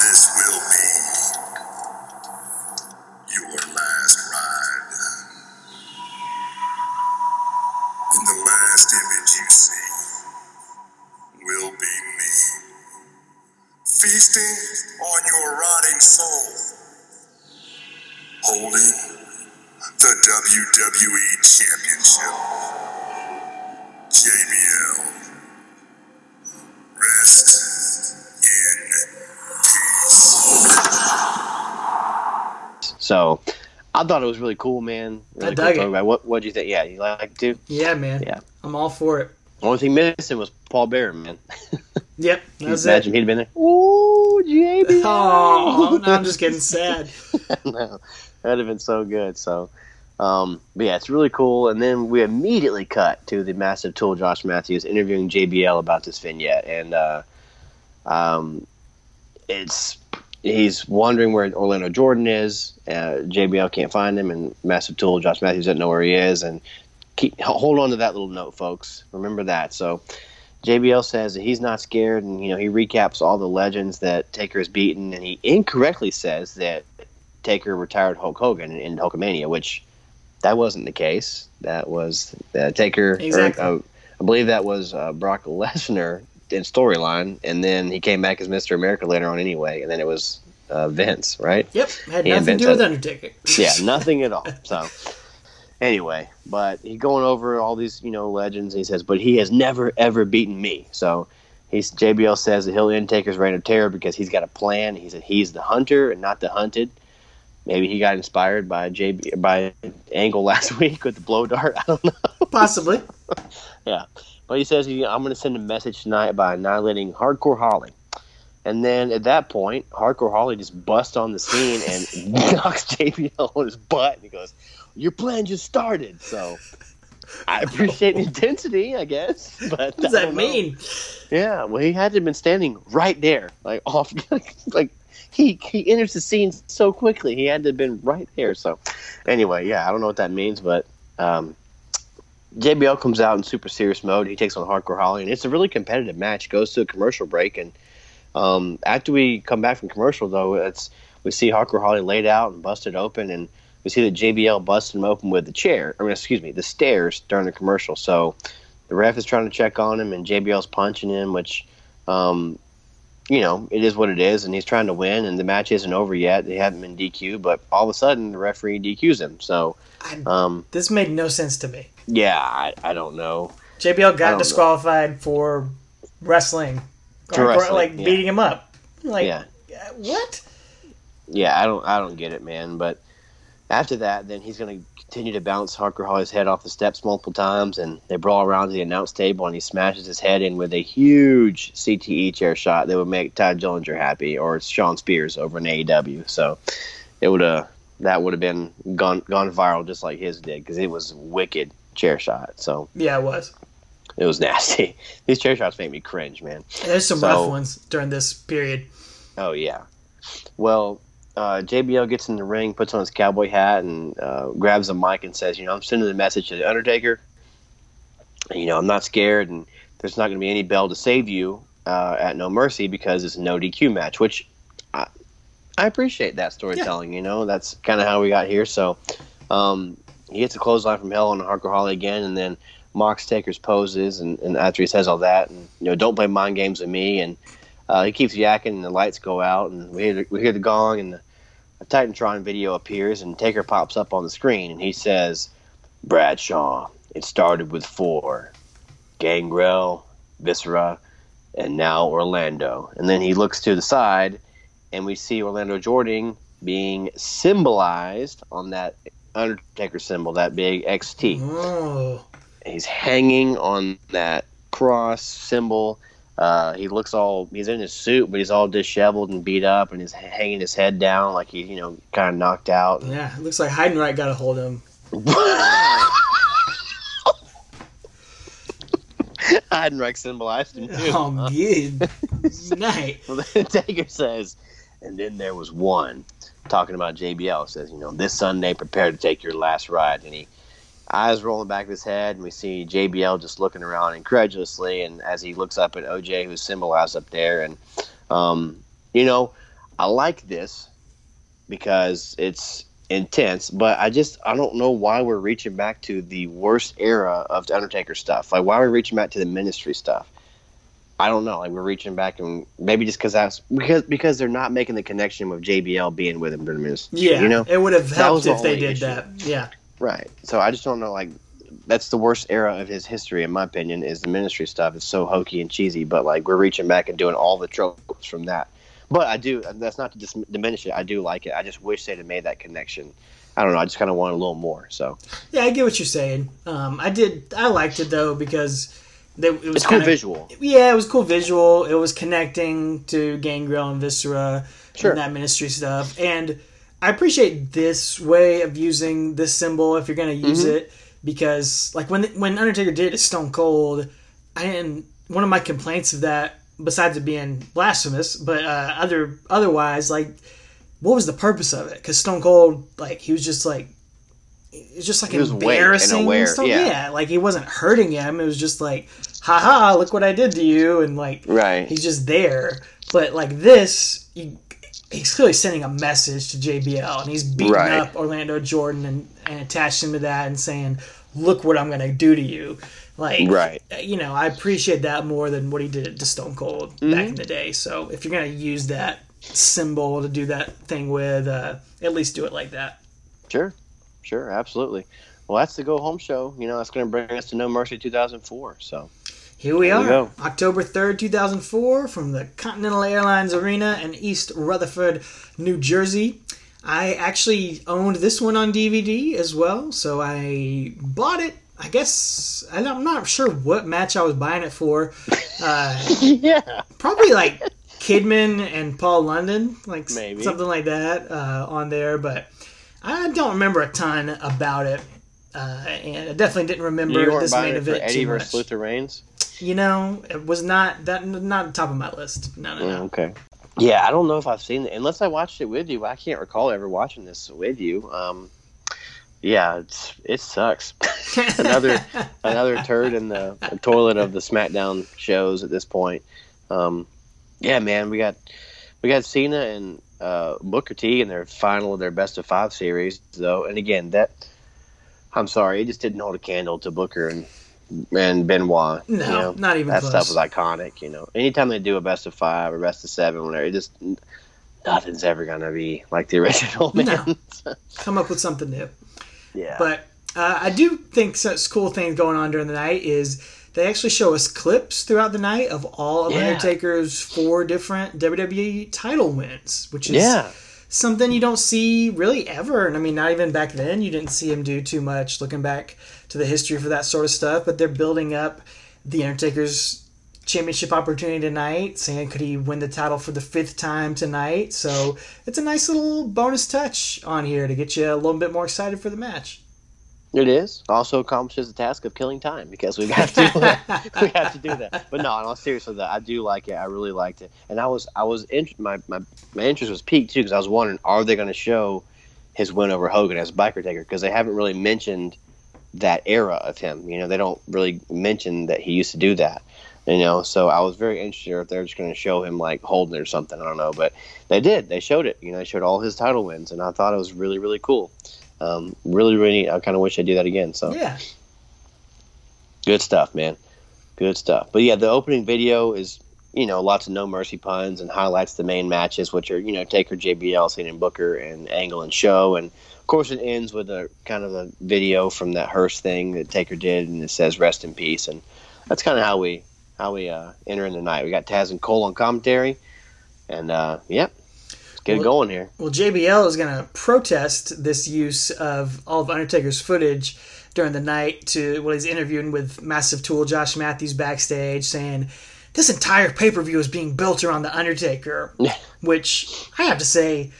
Speaker 3: This will be Holding the WWE Championship. JBL. Rest in peace.
Speaker 2: So I thought it was really cool, man. Really
Speaker 1: I
Speaker 2: cool
Speaker 1: dug it.
Speaker 2: throwback. What what do you think? Yeah, you like it too?
Speaker 1: Yeah, man.
Speaker 2: Yeah.
Speaker 1: I'm all for it.
Speaker 2: Only thing missing was Paul Bearer, man.
Speaker 1: Yep,
Speaker 2: Can you
Speaker 1: that's
Speaker 2: imagine
Speaker 1: it.
Speaker 2: he'd been there? Ooh, JB.
Speaker 1: Oh, now I'm just getting sad.
Speaker 2: no, that'd have been so good. So, um, but yeah, it's really cool. And then we immediately cut to the massive tool Josh Matthews interviewing JBL about this vignette, and uh, um, it's he's wondering where Orlando Jordan is. Uh, JBL can't find him, and massive tool Josh Matthews doesn't know where he is. And keep hold on to that little note, folks. Remember that. So. JBL says that he's not scared, and you know he recaps all the legends that Taker has beaten, and he incorrectly says that Taker retired Hulk Hogan in, in Hulkamania, which that wasn't the case. That was uh, Taker. or,
Speaker 1: Exactly.
Speaker 2: uh, I believe that was uh, Brock Lesnar in storyline, and then he came back as Mr. America later on anyway, and then it was uh, Vince, right?
Speaker 1: Yep, had
Speaker 2: Yeah,
Speaker 1: nothing to do with Undertaker.
Speaker 2: yeah, nothing at all. So anyway, but he's going over all these, you know, legends. He says, but he has never ever beaten me. So he's JBL says that he'll end Taker's reign of terror because he's got a plan. He said he's the hunter and not the hunted. Maybe he got inspired by JB by Angle last week with the blow dart. I don't know.
Speaker 1: Possibly.
Speaker 2: Yeah, but he says he, I'm going to send a message tonight by annihilating Hardcore Holly. And then at that point, Hardcore Holly just busts on the scene and knocks JBL on his butt. And he goes, "Your plan just started." So I appreciate the intensity, I guess. But
Speaker 1: What does that
Speaker 2: know.
Speaker 1: mean?
Speaker 2: Yeah, well, he had to have been standing right there, like off, like he he enters the scene so quickly. He had to have been right there. So, anyway, yeah, I don't know what that means, but um, JBL comes out in super serious mode. He takes on Hardcore Holly, and it's a really competitive match. Goes to a commercial break, and um, after we come back from commercial, though, it's we see Hardcore Holly laid out and busted open, and we see that JBL busted him open with the chair, or excuse me, the stairs during the commercial. So the ref is trying to check on him, and JBL's punching him, which um, you know, it is what it is, and he's trying to win, and the match isn't over yet. They haven't been DQ, but all of a sudden the referee DQs him. So,
Speaker 1: I,
Speaker 2: um,
Speaker 1: this made no sense to me.
Speaker 2: yeah, I, I don't know.
Speaker 1: JBL
Speaker 2: I
Speaker 1: got
Speaker 2: know.
Speaker 1: disqualified for wrestling,
Speaker 2: For
Speaker 1: Or- or, like
Speaker 2: yeah.
Speaker 1: beating him up. Like
Speaker 2: Yeah.
Speaker 1: uh, what?
Speaker 2: Yeah, I don't I don't get it, man. But after that, then he's going to continue to bounce Hardcore Holly's head off the steps multiple times, and they brawl around to the announce table, and he smashes his head in with a huge CTE chair shot that would make Tye Dillinger happy, or Shawn Spears over in AEW. So it would have that would have been gone gone viral just like his did because it was wicked chair shot. So
Speaker 1: Yeah, it was.
Speaker 2: it was nasty. These chair shots make me cringe, man.
Speaker 1: There's some
Speaker 2: So-
Speaker 1: rough ones during this period.
Speaker 2: Oh yeah. Well, uh, JBL gets in the ring, puts on his cowboy hat, and uh, grabs a mic and says, "You know, I'm sending a message to the Undertaker. And, you know, I'm not scared, and there's not going to be any bell to save you uh, at No Mercy because it's a no DQ match." Which I, I appreciate that storytelling. You know, that's kind of how we got here. So um, he gets a clothesline from Hell on Hardcore Holly again, and then Mox Taker's poses, and, and after he says all that, and you know, don't play mind games with me, and uh, he keeps yakking, and the lights go out, and we hear the, we hear the gong, and the a Titantron video appears, and Taker pops up on the screen, and he says, "Bradshaw, it started with four: Gangrel, Viscera, and now Orlando." And then he looks to the side, and we see Orlando Jordan being symbolized on that Undertaker symbol, that big XT
Speaker 1: Oh,
Speaker 2: he's hanging on that cross symbol. Uh, he looks all he's in his suit, but he's all disheveled and beat up, and he's hanging his head down like he, you know, kind of knocked out.
Speaker 1: yeah. It looks like Heidenreich got a hold of him.
Speaker 2: Heidenreich symbolized him too.
Speaker 1: Oh, good night.
Speaker 2: Well, then Taker says, and then there was one talking about JBL. Says, you know, this Sunday, prepare to take your last ride. And he eyes rolling back of his head, and we see JBL just looking around incredulously. And as he looks up at OJ, who's symbolized up there, and um, you know, I like this because it's intense, but I just I don't know why we're reaching back to the worst era of the Undertaker stuff. Like why are we reaching back to the ministry stuff? I don't know. Like we're reaching back, and maybe just because that's because because they're not making the connection with JBL being with him during the ministry.
Speaker 1: Yeah,
Speaker 2: you know,
Speaker 1: it would have helped
Speaker 2: the
Speaker 1: if they did
Speaker 2: issue.
Speaker 1: that. Yeah,
Speaker 2: right? So I just don't know. Like that's the worst era of his history, in my opinion, is the ministry stuff. It's so hokey and cheesy, but like we're reaching back and doing all the tropes from that. But I do. That's not to dis- diminish it. I do like it. I just wish they'd have made that connection. I don't know. I just kind of want a little more. So
Speaker 1: yeah. I get what you're saying. Um, I did. I liked it though because they, it was
Speaker 2: it's cool
Speaker 1: kinda-
Speaker 2: visual.
Speaker 1: Yeah, it was cool visual. It was connecting to Gangrel and Viscera
Speaker 2: Sure.
Speaker 1: and that ministry stuff. And I appreciate this way of using this symbol if you're going to use
Speaker 2: Mhm.
Speaker 1: it because, like, when when Undertaker did it, Stone Cold, I didn't. One of my complaints of that, besides it being blasphemous, but uh, other otherwise, like, what was the purpose of it? Because Stone Cold, like, he was just like. It was just like
Speaker 2: He
Speaker 1: embarrassing stuff.
Speaker 2: yeah.
Speaker 1: yeah, like he wasn't hurting him. It was just like, haha, look what I did to you, and like
Speaker 2: Right.
Speaker 1: he's just there. But like this, you, he's clearly sending a message to JBL, and he's beating
Speaker 2: Right.
Speaker 1: up Orlando Jordan and, and attached him to that, and saying, "Look what I'm gonna do to you." Like,
Speaker 2: Right.
Speaker 1: You know, I appreciate that more than what he did to Stone Cold
Speaker 2: Mm-hmm.
Speaker 1: back in the day. So if you're gonna use that symbol to do that thing with, uh, at least do it like that.
Speaker 2: Sure, sure, absolutely. Well, that's the go home show. You know, that's going to bring us to No Mercy 2004. So
Speaker 1: Here we
Speaker 2: There
Speaker 1: are. October 3rd, 2004, from the Continental Airlines Arena in East Rutherford, New Jersey. I actually owned this one on DVD as well, so I bought it. I guess I'm not sure what match I was buying it for. Uh,
Speaker 2: yeah,
Speaker 1: probably like Kidman and Paul London, like
Speaker 2: Maybe.
Speaker 1: something like that uh, on there. But I don't remember a ton about it, uh, and I definitely didn't remember this main
Speaker 2: buying it for
Speaker 1: event
Speaker 2: Eddie
Speaker 1: too
Speaker 2: versus. Luther Reigns.
Speaker 1: You know, it was not that not the top of my list. No, no,
Speaker 2: Mm,
Speaker 1: no.
Speaker 2: okay. Yeah, I don't know if I've seen it unless I watched it with you. I can't recall ever watching this with you. Um, yeah, it's, it sucks. another another turd in the toilet of the SmackDown shows at this point. Um, yeah, man, we got we got Cena and uh, Booker T in their final of their best of five series, though. And again, that I'm sorry, it just didn't hold a candle to Booker and and Benoit.
Speaker 1: No,
Speaker 2: you know,
Speaker 1: not even
Speaker 2: that
Speaker 1: close.
Speaker 2: stuff was iconic. You know, anytime they do a best of five or best of seven, whatever, it just nothing's ever gonna be like the original. Man.
Speaker 1: No. Come up with something new.
Speaker 2: yeah,
Speaker 1: But uh, I do think such cool things going on during the night is they actually show us clips throughout the night of all of
Speaker 2: Yeah.
Speaker 1: Undertaker's four different WWE title wins, which is
Speaker 2: yeah,
Speaker 1: something you don't see really ever. And I mean, not even back then, you didn't see him do too much looking back to the history for that sort of stuff. But they're building up the Undertaker's championship opportunity tonight, saying could he win the title for the fifth time tonight. So it's a nice little bonus touch on here to get you a little bit more excited for the match.
Speaker 2: it is. Also accomplishes the task of killing time because we have to we have to do that. But no, in all though, I do like it. I really liked it, and I was I was in, my, my my interest was peaked too because I was wondering are they going to show his win over Hogan as Biker Taker because they haven't really mentioned that era of him. You know, they don't really mention that he used to do that. You know, so I was very interested if they're just going to show him like holding it or something. I don't know, but they did. They showed it. You know, they showed all his title wins, and I thought it was really really cool. Um, really, really, I kind of wish I'd do that again. So
Speaker 1: Yeah.
Speaker 2: good stuff, man. Good stuff. But yeah, the opening video is you know lots of no mercy puns and highlights the main matches, which are you know Taker, JBL, Cena and Booker, and Angle and Show, and of course it ends with a kind of a video from that hearse thing that Taker did, and it says "Rest in peace," and that's kind of how we how we uh, enter in the night. We got Taz and Cole on commentary, and uh, yep, get it going here.
Speaker 1: Well, JBL is going to protest this use of all of Undertaker's footage during the night to while he's interviewing with Massive Tool Josh Matthews backstage, saying this entire pay per view is being built around the Undertaker. which I have to say,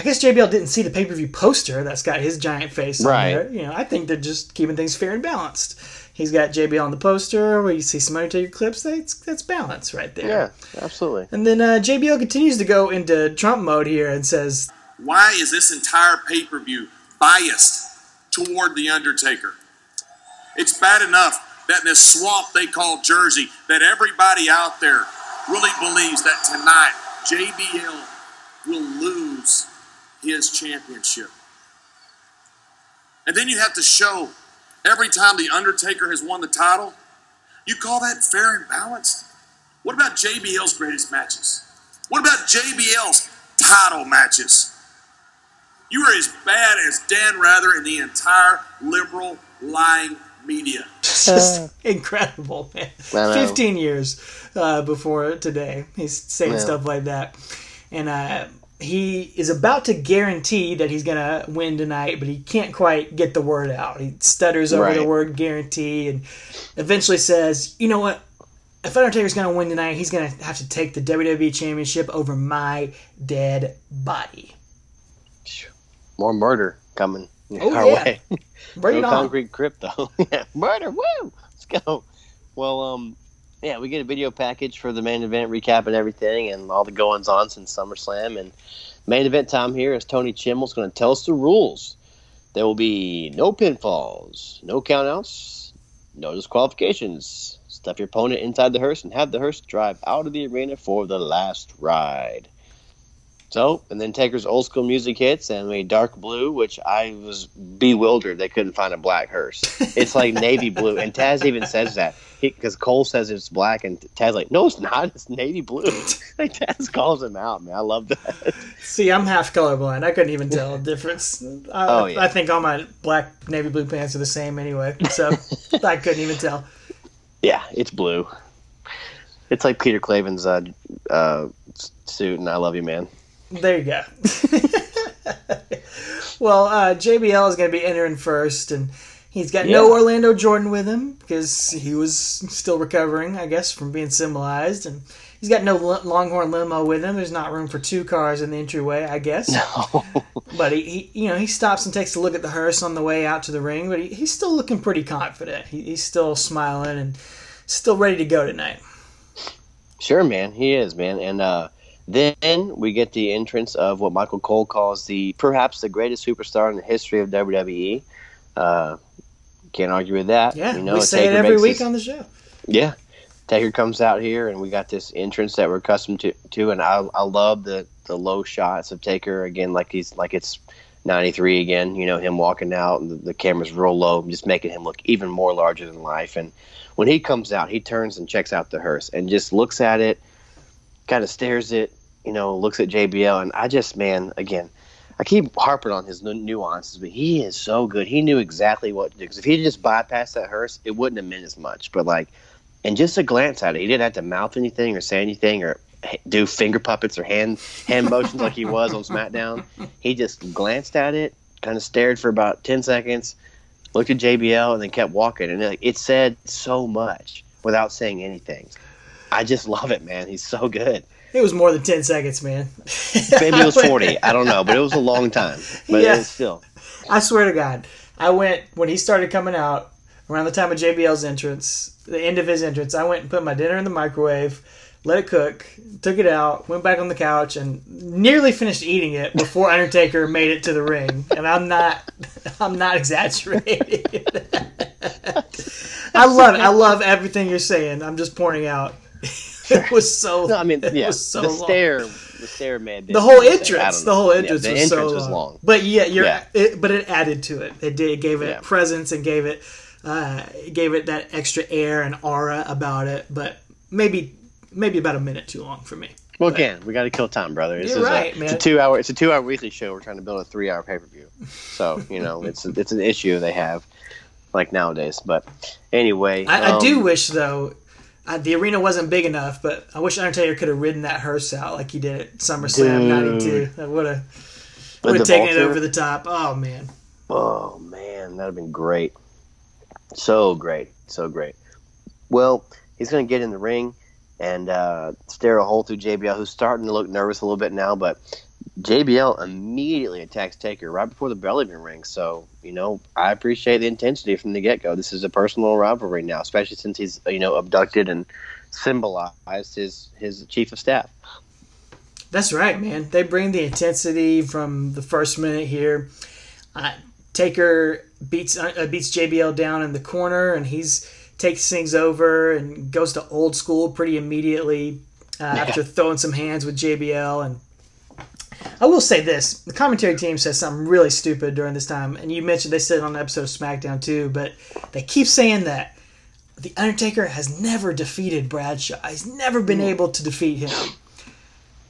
Speaker 1: I guess JBL didn't see the pay per view poster that's got his giant face
Speaker 2: Right.
Speaker 1: on there. You know, I think they're just keeping things fair and balanced. He's got JBL on the poster where you see some Undertaker clips. That's that's balance right there.
Speaker 2: Yeah, absolutely.
Speaker 1: And then uh, JBL continues to go into Trump mode here and says,
Speaker 3: Why is this entire pay per view biased toward The Undertaker? It's bad enough that in this swamp they call Jersey, that everybody out there really believes that tonight JBL will lose his championship. And then you have to show every time The Undertaker has won the title. You call that fair and balanced? What about JBL's greatest matches? What about JBL's title matches? You are as bad as Dan Rather and the entire liberal lying media.
Speaker 1: It's just incredible, man.
Speaker 2: I
Speaker 1: 15 years uh, before today, he's saying
Speaker 2: Yeah.
Speaker 1: stuff like that. And uh, he is about to guarantee that he's going to win tonight, but he can't quite get the word out. He stutters over the word guarantee and eventually says, you know what? If Undertaker's going to win tonight, he's going to have to take the WWE Championship over my dead body.
Speaker 2: More murder coming
Speaker 1: Oh,
Speaker 2: our
Speaker 1: yeah.
Speaker 2: way.
Speaker 1: Bring it
Speaker 2: no
Speaker 1: on.
Speaker 2: concrete crypto. yeah, murder. Woo! Let's go. Well, um, yeah, we get a video package for the main event, recap and everything and all the goings on since SummerSlam. And main event time here is Tony Chimel's going to tell us the rules. There will be no pinfalls, no countouts, no disqualifications. Stuff your opponent inside the hearse and have the hearse drive out of the arena for the last ride. So, and then Taker's old school music hits and a dark blue, which I was bewildered they couldn't find a black hearse. It's like navy blue, and Taz even says that because Cole says it's black, and Taz like, no, it's not, it's navy blue. like Taz calls him out, man. I love that.
Speaker 1: See, I'm half colorblind. I couldn't even tell the difference. I,
Speaker 2: Oh, yeah.
Speaker 1: I think all my black navy blue pants are the same anyway, so I couldn't even tell.
Speaker 2: yeah, it's blue. It's like Peter Klaven's uh, uh, suit, and I love you, man.
Speaker 1: There you go. well, uh, JBL is going to be entering first, and he's got no Orlando Jordan with him because he was still recovering, I guess, from being symbolized, and he's got no Longhorn limo with him. There's not room for two cars in the entryway, I guess. No. but he, he, you know, he stops and takes a look at the hearse on the way out to the ring. But he, he's still looking pretty confident. He, he's still smiling and still ready to go tonight.
Speaker 2: Sure, man, he is, man. And uh, then we get the entrance of what Michael Cole calls the perhaps the greatest superstar in the history of WWE. Uh, can't argue with that.
Speaker 1: Yeah,
Speaker 2: you know,
Speaker 1: we say it every week
Speaker 2: his-
Speaker 1: on the show.
Speaker 2: Yeah, Taker comes out here, and we got this entrance that we're accustomed to. to and I, I love the the low shots of Taker again, like he's like it's '93 again. You know, him walking out and the, the camera's real low, just making him look even more larger than life. And when he comes out, he turns and checks out the hearse and just looks at it, kind of stares it, you know, looks at JBL, and I just, man, again, I keep harping on his nuances, but he is so good. He knew exactly what to do. Because if he had just bypassed that hearse, it wouldn't have meant as much. But like, and just a glance at it, he didn't have to mouth anything or say anything or do finger puppets or hand hand motions like he was on SmackDown. He just glanced at it, kind of stared for about ten seconds, looked at JBL, and then kept walking. And it, it said so much without saying anything. I just love it, man. He's so good.
Speaker 1: It was more than 10 seconds, man.
Speaker 2: Maybe it was 40. I don't know, but it was a long time. But
Speaker 1: Yeah.
Speaker 2: it's still.
Speaker 1: I swear to God, I went when he started coming out around the time of JBL's entrance, the end of his entrance. I went and put my dinner in the microwave, let it cook, took it out, went back on the couch, and nearly finished eating it before Undertaker made it to the ring. And I'm not, I'm not exaggerating. I love it. I love everything you're saying. I'm just pointing out. it was so.
Speaker 2: No, I mean, yeah,
Speaker 1: so
Speaker 2: the
Speaker 1: long.
Speaker 2: stare, the stare may have been
Speaker 1: The whole entrance, the whole
Speaker 2: Yeah,
Speaker 1: entrance,
Speaker 2: the
Speaker 1: was
Speaker 2: entrance
Speaker 1: so
Speaker 2: was
Speaker 1: long. But yeah, you're,
Speaker 2: Yeah.
Speaker 1: It, but it added to it. It did, it gave it
Speaker 2: Yeah.
Speaker 1: presence and gave it, uh, gave it that extra air and aura about it. But maybe, maybe about a minute too long for me.
Speaker 2: Well, again, we got to kill time, brother. This
Speaker 1: You're right,
Speaker 2: a,
Speaker 1: man.
Speaker 2: It's a two-hour. It's a two-hour weekly show. We're trying to build a three-hour pay-per-view. So you know, it's it's an issue they have, like nowadays. But anyway,
Speaker 1: I, I
Speaker 2: um,
Speaker 1: do wish though. Uh, the arena wasn't big enough, but I wish Undertaker could have ridden that hearse out like he did at SummerSlam '92. That would have would have taken it over the top. Oh man,
Speaker 2: Oh man, that'd have been great. So great, so great. Well, he's going to get in the ring and uh, stare a hole through JBL, who's starting to look nervous a little bit now. But JBL immediately attacks Taker right before the bell even rings. So you know, I appreciate the intensity from the get go. This is a personal rivalry now, especially since he's you know abducted and symbolized his his chief of staff.
Speaker 1: That's right, man. They bring the intensity from the first minute here. Uh, Taker beats uh, beats JBL down in the corner, and he's takes things over and goes to old school pretty immediately uh, after throwing some hands with JBL. And I will say this: the commentary team says something really stupid during this time, and you mentioned they said it on an episode of SmackDown too, but they keep saying that. The Undertaker has never defeated Bradshaw. He's never been able to defeat him.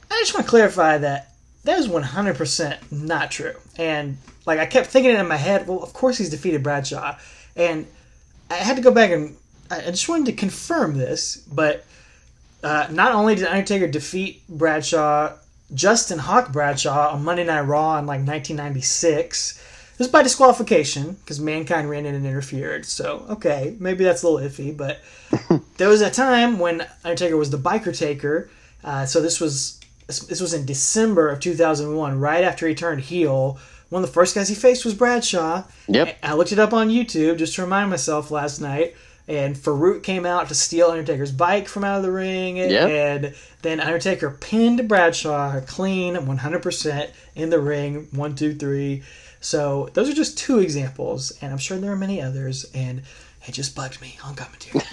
Speaker 1: I just want to clarify that that is 100% not true. And like I kept thinking it in my head, well, of course he's defeated Bradshaw. And I had to go back and I I just wanted to confirm this, but uh, not only did Undertaker defeat Bradshaw, Justin Hawk Bradshaw on Monday Night Raw in like 1996. It was by disqualification because Mankind ran in and interfered. So, okay, maybe that's a little iffy, but there was a time when Undertaker was the biker taker. Uh, so this was this was in December of 2001, right after he turned heel. One of the first guys he faced was Bradshaw.
Speaker 2: Yep.
Speaker 1: I looked it up on YouTube just to remind myself last night. And Faarooq came out to steal Undertaker's bike from out of the ring.
Speaker 2: Yep.
Speaker 1: And then Undertaker pinned Bradshaw clean, 100% in the ring. One, two, three. So those are just two examples. And I'm sure there are many others. And it just bugged me on commentary.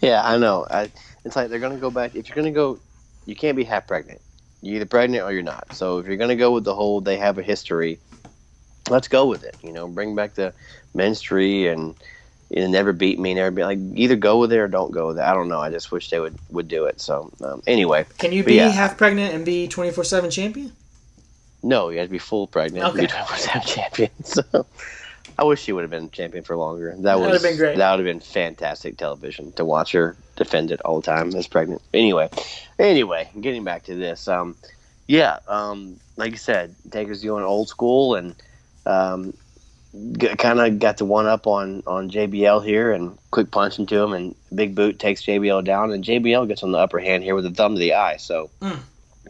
Speaker 2: Yeah, I know. I, it's like they're gonna go back. If you're gonna go, you can't be half pregnant. You're either pregnant or you're not. So if you're gonna go with the whole they have a history, let's go with it. You know, bring back the Ministry and you never beat me, never be like either go with it or don't go with it. I don't know. I just wish they would would do it. So um, anyway,
Speaker 1: Can you be
Speaker 2: yeah.
Speaker 1: half pregnant and be 24 7 champion?
Speaker 2: no, you have to be full pregnant.
Speaker 1: Okay.
Speaker 2: To be champion. So I wish she would have been champion for longer. That
Speaker 1: That'd have been great.
Speaker 2: That would have been fantastic television to watch her defend it all the time as pregnant. Anyway, anyway, getting back to this. Um, yeah, um, like you said, Taker's going old school and um, kind of got the one up on on JBL here and quick punch into him and big boot takes JBL down and JBL gets on the upper hand here with a thumb to the eye. So.
Speaker 1: Mm.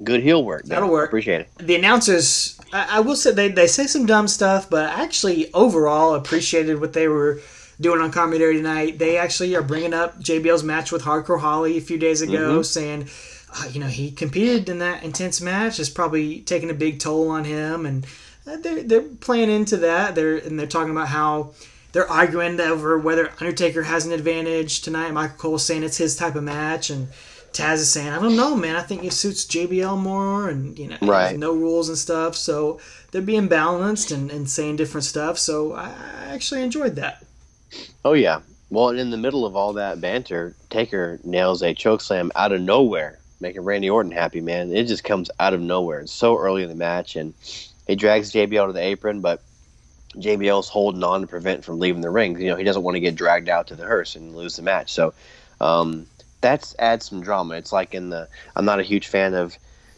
Speaker 2: Good heel work. there.
Speaker 1: That'll work.
Speaker 2: Appreciate it.
Speaker 1: the announcers I, I will say they, they say some dumb stuff but I actually overall appreciated what they were doing on commentary tonight they actually are bringing up jbl's match with hardcore holly a few days ago saying uh, you know he competed in that intense match it's probably taking a big toll on him and Uh, they're, they're playing into that they're and they're talking about how they're arguing over whether undertaker has an advantage tonight michael cole saying it's his type of match and Taz is saying, I don't know, man. I think it suits JBL more, and you know,
Speaker 2: Right.
Speaker 1: no rules and stuff. So they're being balanced and, and saying different stuff. So I actually enjoyed that.
Speaker 2: Oh yeah. Well, and in the middle of all that banter, Taker nails a chokeslam out of nowhere, making Randy Orton happy. Man, it just comes out of nowhere. It's so early in the match, and he drags JBL to the apron, but JBL's holding on to prevent from leaving the ring. You know, he doesn't want to get dragged out to the hearse and lose the match. So um, that's adds some drama. It's like in the. I'm not a huge fan of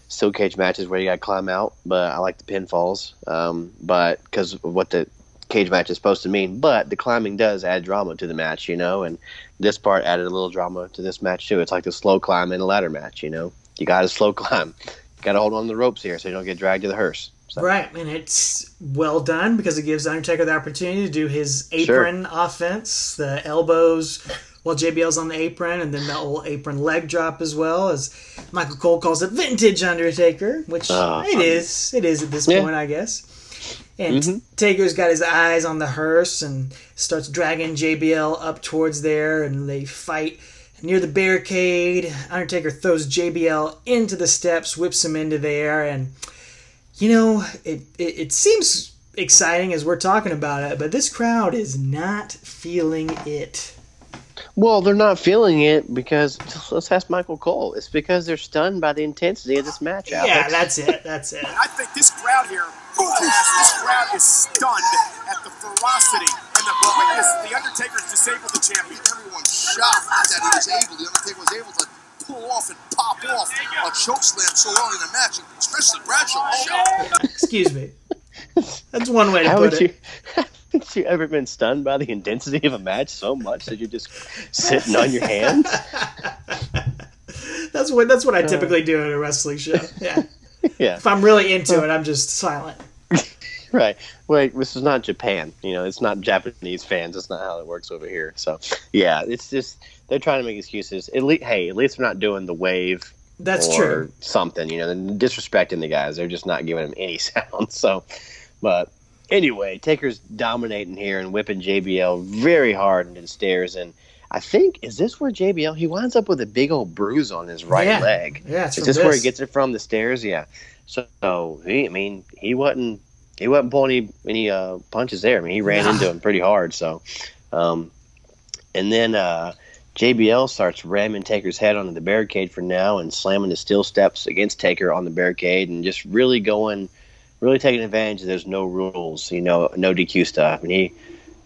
Speaker 2: steel cage matches where you got to climb out, but I like the pinfalls. Um, but because what the cage match is supposed to mean, but the climbing does add drama to the match, you know, and this part added a little drama to this match too. It's like the slow climb in a ladder match, you know. You got to slow climb. You got to hold on to the ropes here so you don't get dragged to the hearse. So,
Speaker 1: Right, and it's well done because it gives Undertaker the opportunity to do his
Speaker 2: Sure.
Speaker 1: apron offense, the elbows while JBL's on the apron, and then the old apron leg drop as well, as Michael Cole calls it vintage Undertaker, which
Speaker 2: Ah.
Speaker 1: it is. It is at this
Speaker 2: Yeah.
Speaker 1: point, I guess. And
Speaker 2: Mhm.
Speaker 1: Taker's got his eyes on the hearse and starts dragging JBL up towards there, and they fight near the barricade. Undertaker throws JBL into the steps, whips him into there, and you know, it, it, it seems exciting as we're talking about it, but this crowd is not feeling it.
Speaker 2: Well, they're not feeling it because let's ask Michael Cole. It's because they're stunned by the intensity of this match. Alex.
Speaker 1: Yeah, that's it. That's it.
Speaker 3: I think this crowd here, this crowd is stunned at the ferocity and the quickness. The Undertaker's disabled the champion.
Speaker 4: Everyone's shocked that he was able, the Undertaker was able to pull off and pop off a choke slam so early in the match, especially Bradshaw. Oh,
Speaker 1: Excuse me. That's one way to
Speaker 2: How
Speaker 1: put it.
Speaker 2: you? Haven't you ever been stunned by the intensity of a match so much that you're just sitting on your hands?
Speaker 1: That's what that's what I uh. typically do at a wrestling show. Yeah.
Speaker 2: Yeah,
Speaker 1: If I'm really into it, I'm just silent.
Speaker 2: right. Wait, this is not Japan. You know, it's not Japanese fans. That's not how it works over here. So, yeah, it's just they're trying to make excuses. At least, hey, at least they're not doing the wave
Speaker 1: That's
Speaker 2: or
Speaker 1: true.
Speaker 2: something. You know, they're disrespecting the guys. They're just not giving them any sound. So, but anyway, Taker's dominating here and whipping JBL very hard into the stairs. And I think is this where JBL he winds up with a big old bruise on his right
Speaker 1: Yeah.
Speaker 2: leg.
Speaker 1: Yeah, it's
Speaker 2: Is
Speaker 1: from
Speaker 2: this where he gets it from the stairs? Yeah. So, so he, I mean, he wasn't he wasn't pulling any any uh, punches there. I mean, he ran into him pretty hard. So, um, and then uh, JBL starts ramming Taker's head onto the barricade for now and slamming the steel steps against Taker on the barricade and just really going, really taking advantage of there's no rules, you know, no DQ stuff. And he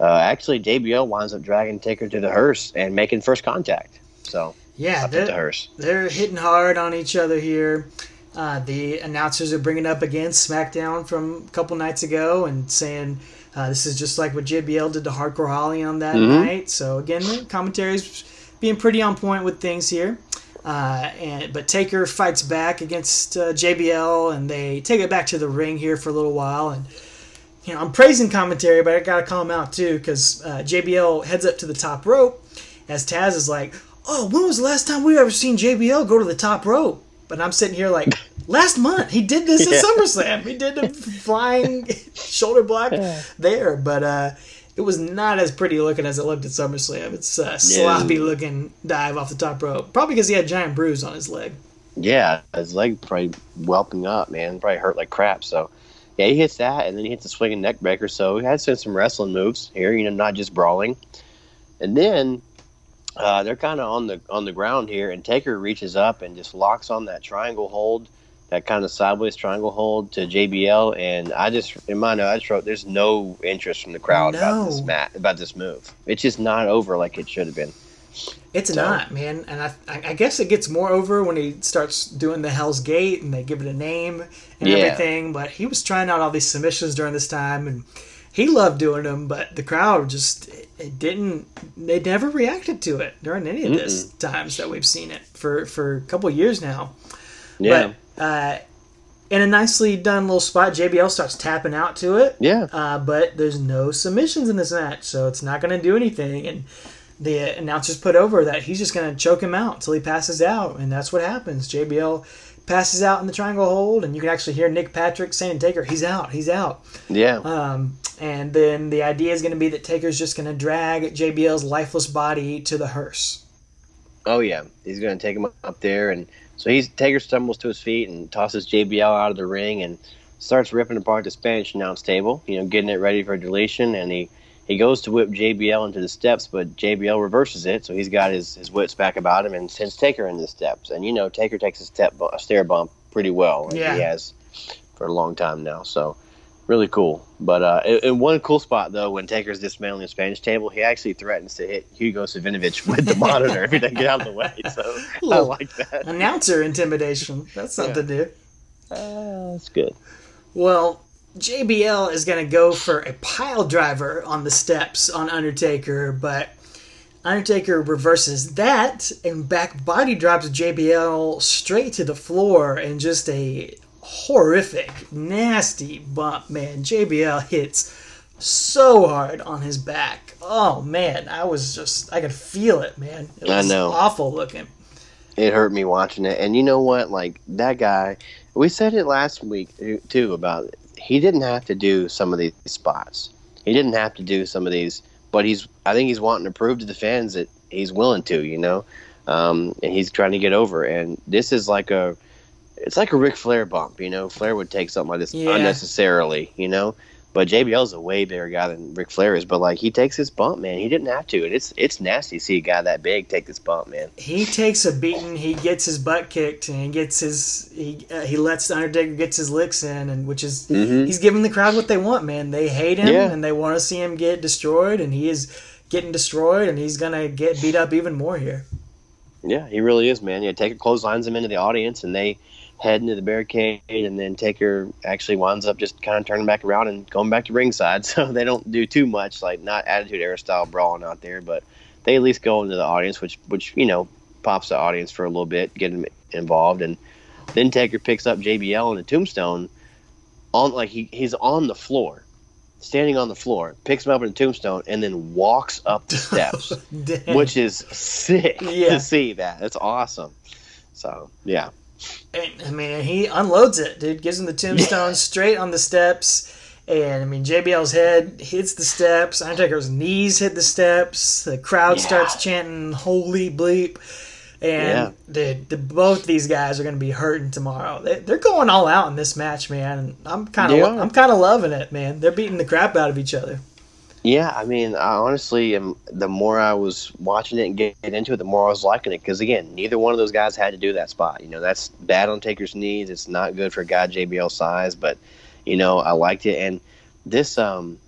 Speaker 2: uh, actually JBL winds up dragging Taker to the hearse and making first contact. So
Speaker 1: Yeah,
Speaker 2: at the
Speaker 1: they're,
Speaker 2: hearse.
Speaker 1: they're hitting hard on each other here. Uh, the announcers are bringing up again SmackDown from a couple nights ago and saying uh, this is just like what JBL did to Hardcore Holly on that
Speaker 2: Mhm.
Speaker 1: night. So again, the commentary's being pretty on point with things here. Uh, and but Taker fights back against uh, JBL, and they take it back to the ring here for a little while. And you know, I'm praising commentary, but I gotta call him out too because uh, JBL heads up to the top rope as Taz is like, "Oh, when was the last time we ever seen JBL go to the top rope?" But I'm sitting here like, "Last month he did this
Speaker 2: Yeah.
Speaker 1: at SummerSlam. He did a flying shoulder block there, but uh, it was not as pretty looking as it looked at SummerSlam. It's a sloppy looking dive off the top rope, probably because he had giant bruise on his leg.
Speaker 2: Yeah, his leg probably whelping up, man. Probably hurt like crap. So, yeah, he hits that, and then he hits a swinging neck breaker. So he had some, some wrestling moves here, you know, not just brawling. And then uh, they're kind of on the on the ground here, and Taker reaches up and just locks on that triangle hold, that kind of sideways triangle hold to JBL. And I just, in my note, I just wrote, "There's no interest from the crowd about this mat, about this move. It's just not over like it should have been."
Speaker 1: It's
Speaker 2: So-
Speaker 1: not, man, and I, I guess it gets more over when he starts doing the Hell's Gate and they give it a name and
Speaker 2: Yeah.
Speaker 1: everything. But he was trying out all these submissions during this time, and he loved doing them. But the crowd just it, it didn't. They never reacted to it during any of this times that we've seen it for for a couple years now.
Speaker 2: Yeah,
Speaker 1: But uh, in a nicely done little spot, JBL starts tapping out to it.
Speaker 2: yeah.
Speaker 1: Uh, but there's no submissions in this match, so it's not going to do anything. And the announcers put over that he's just going to choke him out until he passes out, and that's what happens. JBL passes out in the triangle hold, and you can actually hear Nick Patrick saying, "Taker, he's out, he's out."
Speaker 2: yeah.
Speaker 1: Um, and then the idea is going to be that Taker's just going to drag JBL's lifeless body to the hearse.
Speaker 2: Oh yeah, he's going to take him up there, and so he's Taker stumbles to his feet and tosses JBL out of the ring and starts ripping apart the Spanish announce table. You know, getting it ready for deletion, and he he goes to whip JBL into the steps, but JBL reverses it, so he's got his, his wits back about him and sends Taker into the steps. And you know, Taker takes a step a stair bump pretty well, like
Speaker 1: Yeah.
Speaker 2: he has for a long time now. So really cool. But uh, in, in one cool spot though, when Taker's dismantling the Spanish table, he actually threatens to hit Hugo Savinovich with the monitor if he doesn't get out of the way. So I like that.
Speaker 1: Announcer intimidation. That's something to do.
Speaker 2: Uh, that's good.
Speaker 1: Well, JBL is going to go for a pile driver on the steps on Undertaker, but Undertaker reverses that and back body drops JBL straight to the floor and just a horrific, nasty bump, man. JBL hits so hard on his back. Oh man, I was just I could feel it, man. It
Speaker 2: I know.
Speaker 1: awful looking.
Speaker 2: It hurt me watching it. And you know what? Like that guy, we said it last week too about he didn't have to do some of these spots. He didn't have to do some of these, but he's. I think he's wanting to prove to the fans that he's willing to. You know, um, and he's trying to get over. And this is like a. It's like a Ric Flair bump, you know. Flair would take something like this
Speaker 1: Yeah.
Speaker 2: unnecessarily, you know. But JBL's a way bigger guy than Ric Flair is. But like he takes this bump, man. He didn't have to, and it's it's nasty to see a guy that big take this bump, man.
Speaker 1: he takes a beating. He gets his butt kicked, and he gets his he uh, he lets the Undertaker gets his licks in, and which is
Speaker 2: Mhm.
Speaker 1: he's giving the crowd what they want, man. They hate him,
Speaker 2: Yeah.
Speaker 1: and they want to see him get destroyed, and he is getting destroyed, and he's gonna get beat up even more here.
Speaker 2: Yeah, he really is, man. Yeah, Taker clotheslines him into the audience, and they head into the barricade, and then Taker actually winds up just kind of turning back around and going back to ringside. So they don't do too much, like not Attitude Era style brawling out there, but they at least go into the audience, which which you know pops the audience for a little bit, get them involved, and then Taker picks up JBL in a tombstone on like he, he's on the floor. Standing on the floor, picks him up in a tombstone, and then walks up the steps which is sick
Speaker 1: Yeah.
Speaker 2: to see that. That's awesome. So yeah,
Speaker 1: And, I mean, he unloads it, dude. Gives him the tombstone straight on the steps. And I mean, JBL's head hits the steps. Undertaker's knees hit the steps. The crowd
Speaker 2: Yeah.
Speaker 1: starts chanting "Holy bleep!" And dude, the, both these guys are going to be hurting tomorrow. They, they're going all out in this match, man. I'm kind of,
Speaker 2: are.
Speaker 1: I'm kind of loving it, man. They're beating the crap out of each other.
Speaker 2: Yeah. I mean, I honestly am. The more I was watching it and getting into it, the more I was liking it. Because again, neither one of those guys had to do that spot. You know, that's bad on Taker's knees. It's not good for a guy JBL size. But you know, I liked it. And this, um,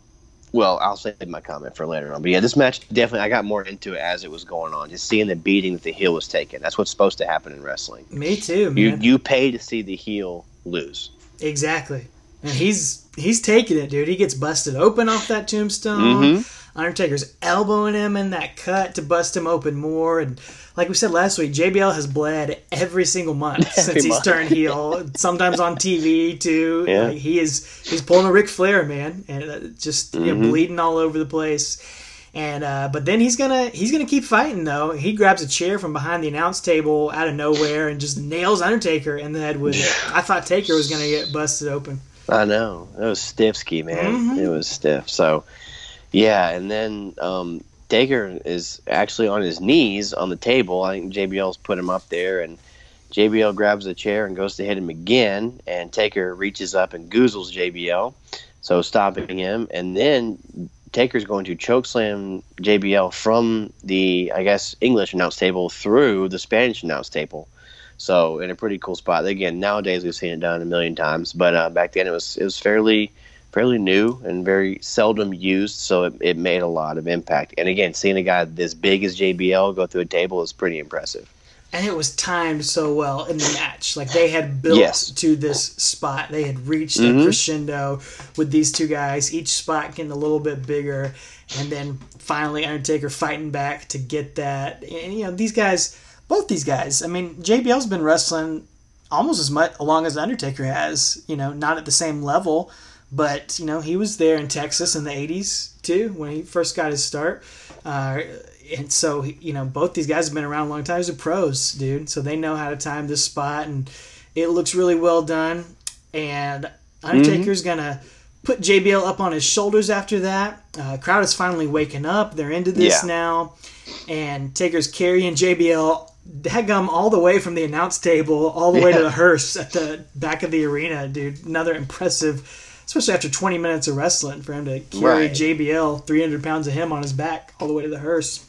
Speaker 2: well, I'll save my comment for later on. But yeah, this match definitely. I got more into it as it was going on. Just seeing the beating that the heel was taking. That's what's supposed to happen in wrestling.
Speaker 1: Me too, man.
Speaker 2: You you pay to see the heel lose.
Speaker 1: Exactly. And he's he's taking it, dude. He gets busted open off that tombstone.
Speaker 2: Mhm.
Speaker 1: Undertaker's elbowing him in that cut to bust him open more. And like we said last week, JBL has bled every single month since
Speaker 2: Every
Speaker 1: he's turned heel. Sometimes on TV too.
Speaker 2: Yeah.
Speaker 1: Like, he is he's pulling a Ric Flair, man, and uh, just you know,
Speaker 2: Mhm.
Speaker 1: bleeding all over the place. And uh, but then he's gonna he's gonna keep fighting though. He grabs a chair from behind the announce table out of nowhere and just nails Undertaker in the head with it. I thought Taker was gonna get busted open.
Speaker 2: I know it was stiff ski, man.
Speaker 1: Mhm.
Speaker 2: It was stiff. So, yeah, and then um, Taker is actually on his knees on the table. I think JBL's put him up there, and JBL grabs a chair and goes to hit him again, and Taker reaches up and goozles JBL, so stopping him, and then Taker's going to chokeslam JBL from the, I guess, English announce table through the Spanish announce table. So in a pretty cool spot. Again, nowadays we've seen it done a million times, but uh, back then it was it was fairly fairly new and very seldom used, so it, it made a lot of impact. And again, seeing a guy this big as JBL go through a table is pretty impressive.
Speaker 1: and it was timed so well in the match. Like they had built
Speaker 2: Yes.
Speaker 1: to this spot. They had reached
Speaker 2: Mhm.
Speaker 1: a crescendo with these two guys, each spot getting a little bit bigger, and then finally Undertaker fighting back to get that. And you know, these guys, both these guys. I mean, JBL's been wrestling almost as much along as Undertaker has. You know, not at the same level, but you know he was there in Texas in the '80s too when he first got his start. Uh, and so you know both these guys have been around a long time. These are pros, dude. So they know how to time this spot, and it looks really well done. And Undertaker's gonna put JBL up on his shoulders after that. Uh, crowd is finally waking up. They're into this
Speaker 2: Yeah.
Speaker 1: now. And Taker's carrying JBL daggum all the way from the announce table all the way to the hearse at the back of the arena, dude. Another impressive, especially after 20 minutes of wrestling, for him to carry
Speaker 2: Right.
Speaker 1: JBL, 300 pounds of him on his back all the way to the hearse.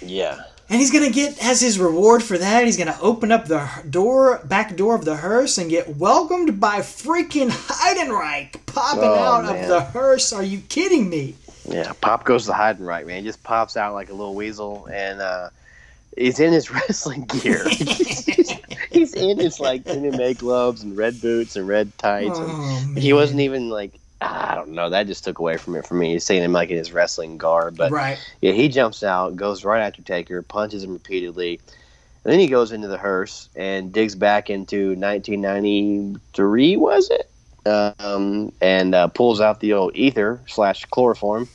Speaker 2: Yeah.
Speaker 1: And he's gonna get as his reward for that, he's gonna open up the door, back door of the hearse, and get welcomed by freaking Heidenreich popping
Speaker 2: Oh,
Speaker 1: out of the hearse. Are you kidding me?
Speaker 2: Yeah, Pop goes to right, man. He just pops out like a little weasel, and uh, he's in his wrestling gear. he's in his like MMA gloves and red boots and red tights.
Speaker 1: Oh, man.
Speaker 2: he wasn't even like I don't know. That just took away from it for me. He's seeing him like in his wrestling garb, but
Speaker 1: right.
Speaker 2: yeah, he jumps out, goes right after Taker, punches him repeatedly. And then he goes into the hearse and digs back into 1993, was it? Um, and uh, pulls out the old ether slash chloroform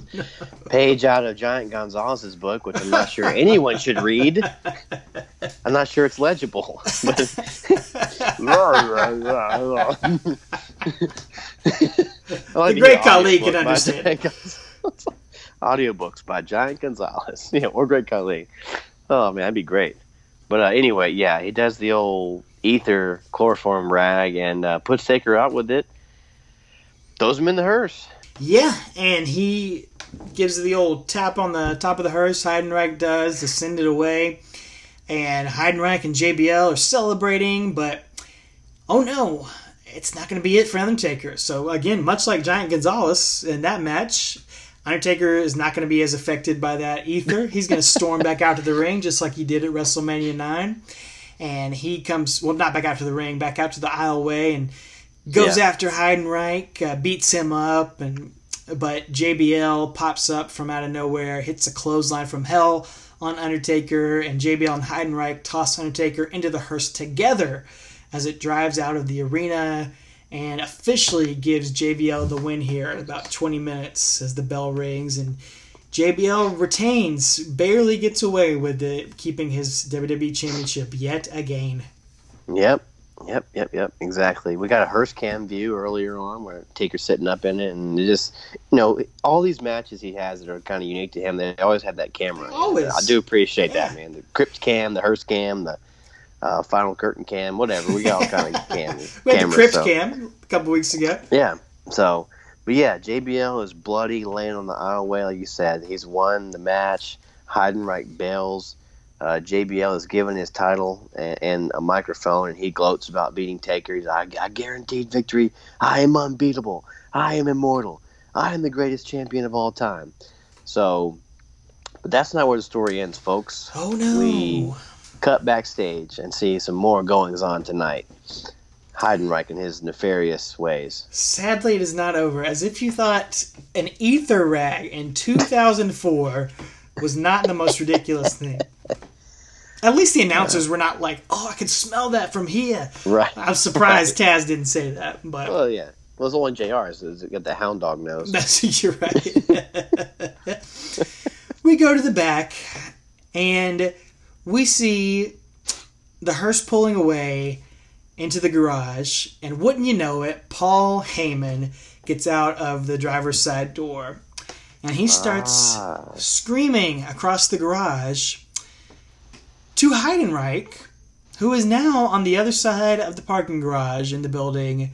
Speaker 2: page out of Giant Gonzalez's book, which I'm not sure anyone should read. I'm not sure it's legible.
Speaker 1: The great Khali can understand.
Speaker 2: Audiobooks by Giant Gonzalez. Yeah, or Great Khali. Oh man, that'd be great. But uh, anyway, yeah, he does the old ether chloroform rag and uh, puts Taker out with it. Throws him in the hearse.
Speaker 1: Yeah, and he gives the old tap on the top of the hearse. Heidenreich does to send it away, and Heidenreich and JBL are celebrating, but oh no, it's not going to be it for Undertaker. So again, much like Giant Gonzalez in that match, Undertaker is not going to be as affected by that ether. He's going to storm back out to the ring just like he did at WrestleMania nine, and he comes well not back out to the ring, back out to the aisleway and goes
Speaker 2: Yeah.
Speaker 1: after Heidenreich, uh, beats him up, and but JBL pops up from out of nowhere, hits a clothesline from hell on Undertaker, and JBL and Heidenreich toss Undertaker into the hearse together as it drives out of the arena and officially gives JBL the win here in about 20 minutes as the bell rings and JBL retains, barely gets away with it, keeping his WWE Championship yet again.
Speaker 2: Yep, yep, yep, yep. Exactly. We got a hearse cam view earlier on where Taker's sitting up in it, and it just you know all these matches he has that are kind of unique to him. They always have that camera.
Speaker 1: Always.
Speaker 2: I do appreciate
Speaker 1: Yeah.
Speaker 2: that, man. The crypt cam, the hearse cam, the uh, final curtain cam, whatever. We got all kind of cam.
Speaker 1: We had
Speaker 2: cameras,
Speaker 1: the Crips
Speaker 2: so-
Speaker 1: cam a couple weeks ago.
Speaker 2: Yeah. So, but yeah, JBL is bloody, laying on the aisleway, like you said. He's won the match. Heidenreich bails. Uh, JBL is given his title and, and a microphone, and he gloats about beating Taker. He's like, I guaranteed victory. I am unbeatable. I am immortal. I am the greatest champion of all time. So, but that's not where the story ends, folks.
Speaker 1: Oh no.
Speaker 2: We- Cut backstage and see some more goings on tonight. Heidenreich and his nefarious ways.
Speaker 1: Sadly, it is not over. As if you thought an ether rag in 2004 was not the most ridiculous thing. At least the announcers were not like, "Oh, I can smell that from here."
Speaker 2: Right.
Speaker 1: I'm surprised Taz didn't say that, but
Speaker 2: Well, yeah. Well, it's only JR's. It's got the hound dog nose.
Speaker 1: That's you're right. we go to the back and we see the hearse pulling away into the garage, and wouldn't you know it, Paul Heyman gets out of the driver's side door and he starts
Speaker 2: Ah.
Speaker 1: screaming across the garage to Heidenreich, who is now on the other side of the parking garage in the building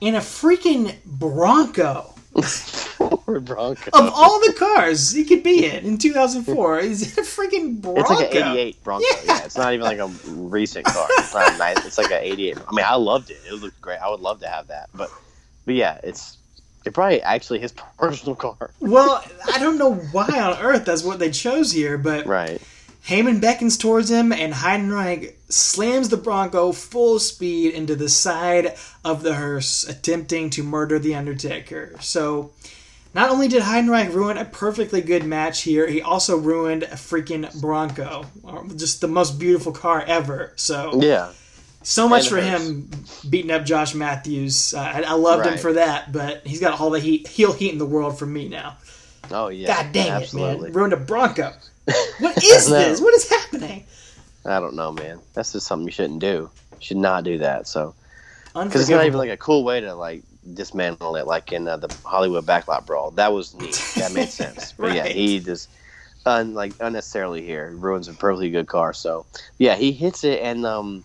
Speaker 1: in a freaking Bronco.
Speaker 2: Or Bronco.
Speaker 1: Of all the cars he could be in in 2004, is it a freaking Bronco?
Speaker 2: It's like an '88 Bronco.
Speaker 1: Yeah.
Speaker 2: Yeah. it's not even like a recent car. It's not nice. It's like an '88. I mean, I loved it. It looked great. I would love to have that. But, but yeah, it's it's probably actually his personal car.
Speaker 1: Well, I don't know why on earth that's what they chose here, but
Speaker 2: Right.
Speaker 1: Heyman beckons towards him, and Heidenreich slams the Bronco full speed into the side of the hearse, attempting to murder The Undertaker. So, not only did Heidenreich ruin a perfectly good match here, he also ruined a freaking Bronco. Just the most beautiful car ever. So,
Speaker 2: Yeah.
Speaker 1: so much for him beating up Josh Matthews. Uh, I, I loved him for that, but he's got all the heat, heel heat in the world from me now.
Speaker 2: Oh yeah.
Speaker 1: God dang
Speaker 2: Absolutely.
Speaker 1: it, man. Ruined a Bronco. What is this? What is happening?
Speaker 2: I don't know, man. That's just something you shouldn't do. You should not do that. So, because it's not even like a cool way to like dismantle it like in uh, the Hollywood backlot brawl. That was neat. That made sense. But yeah, he just un, like unnecessarily here ruins a perfectly good car. So yeah, he hits it, and um,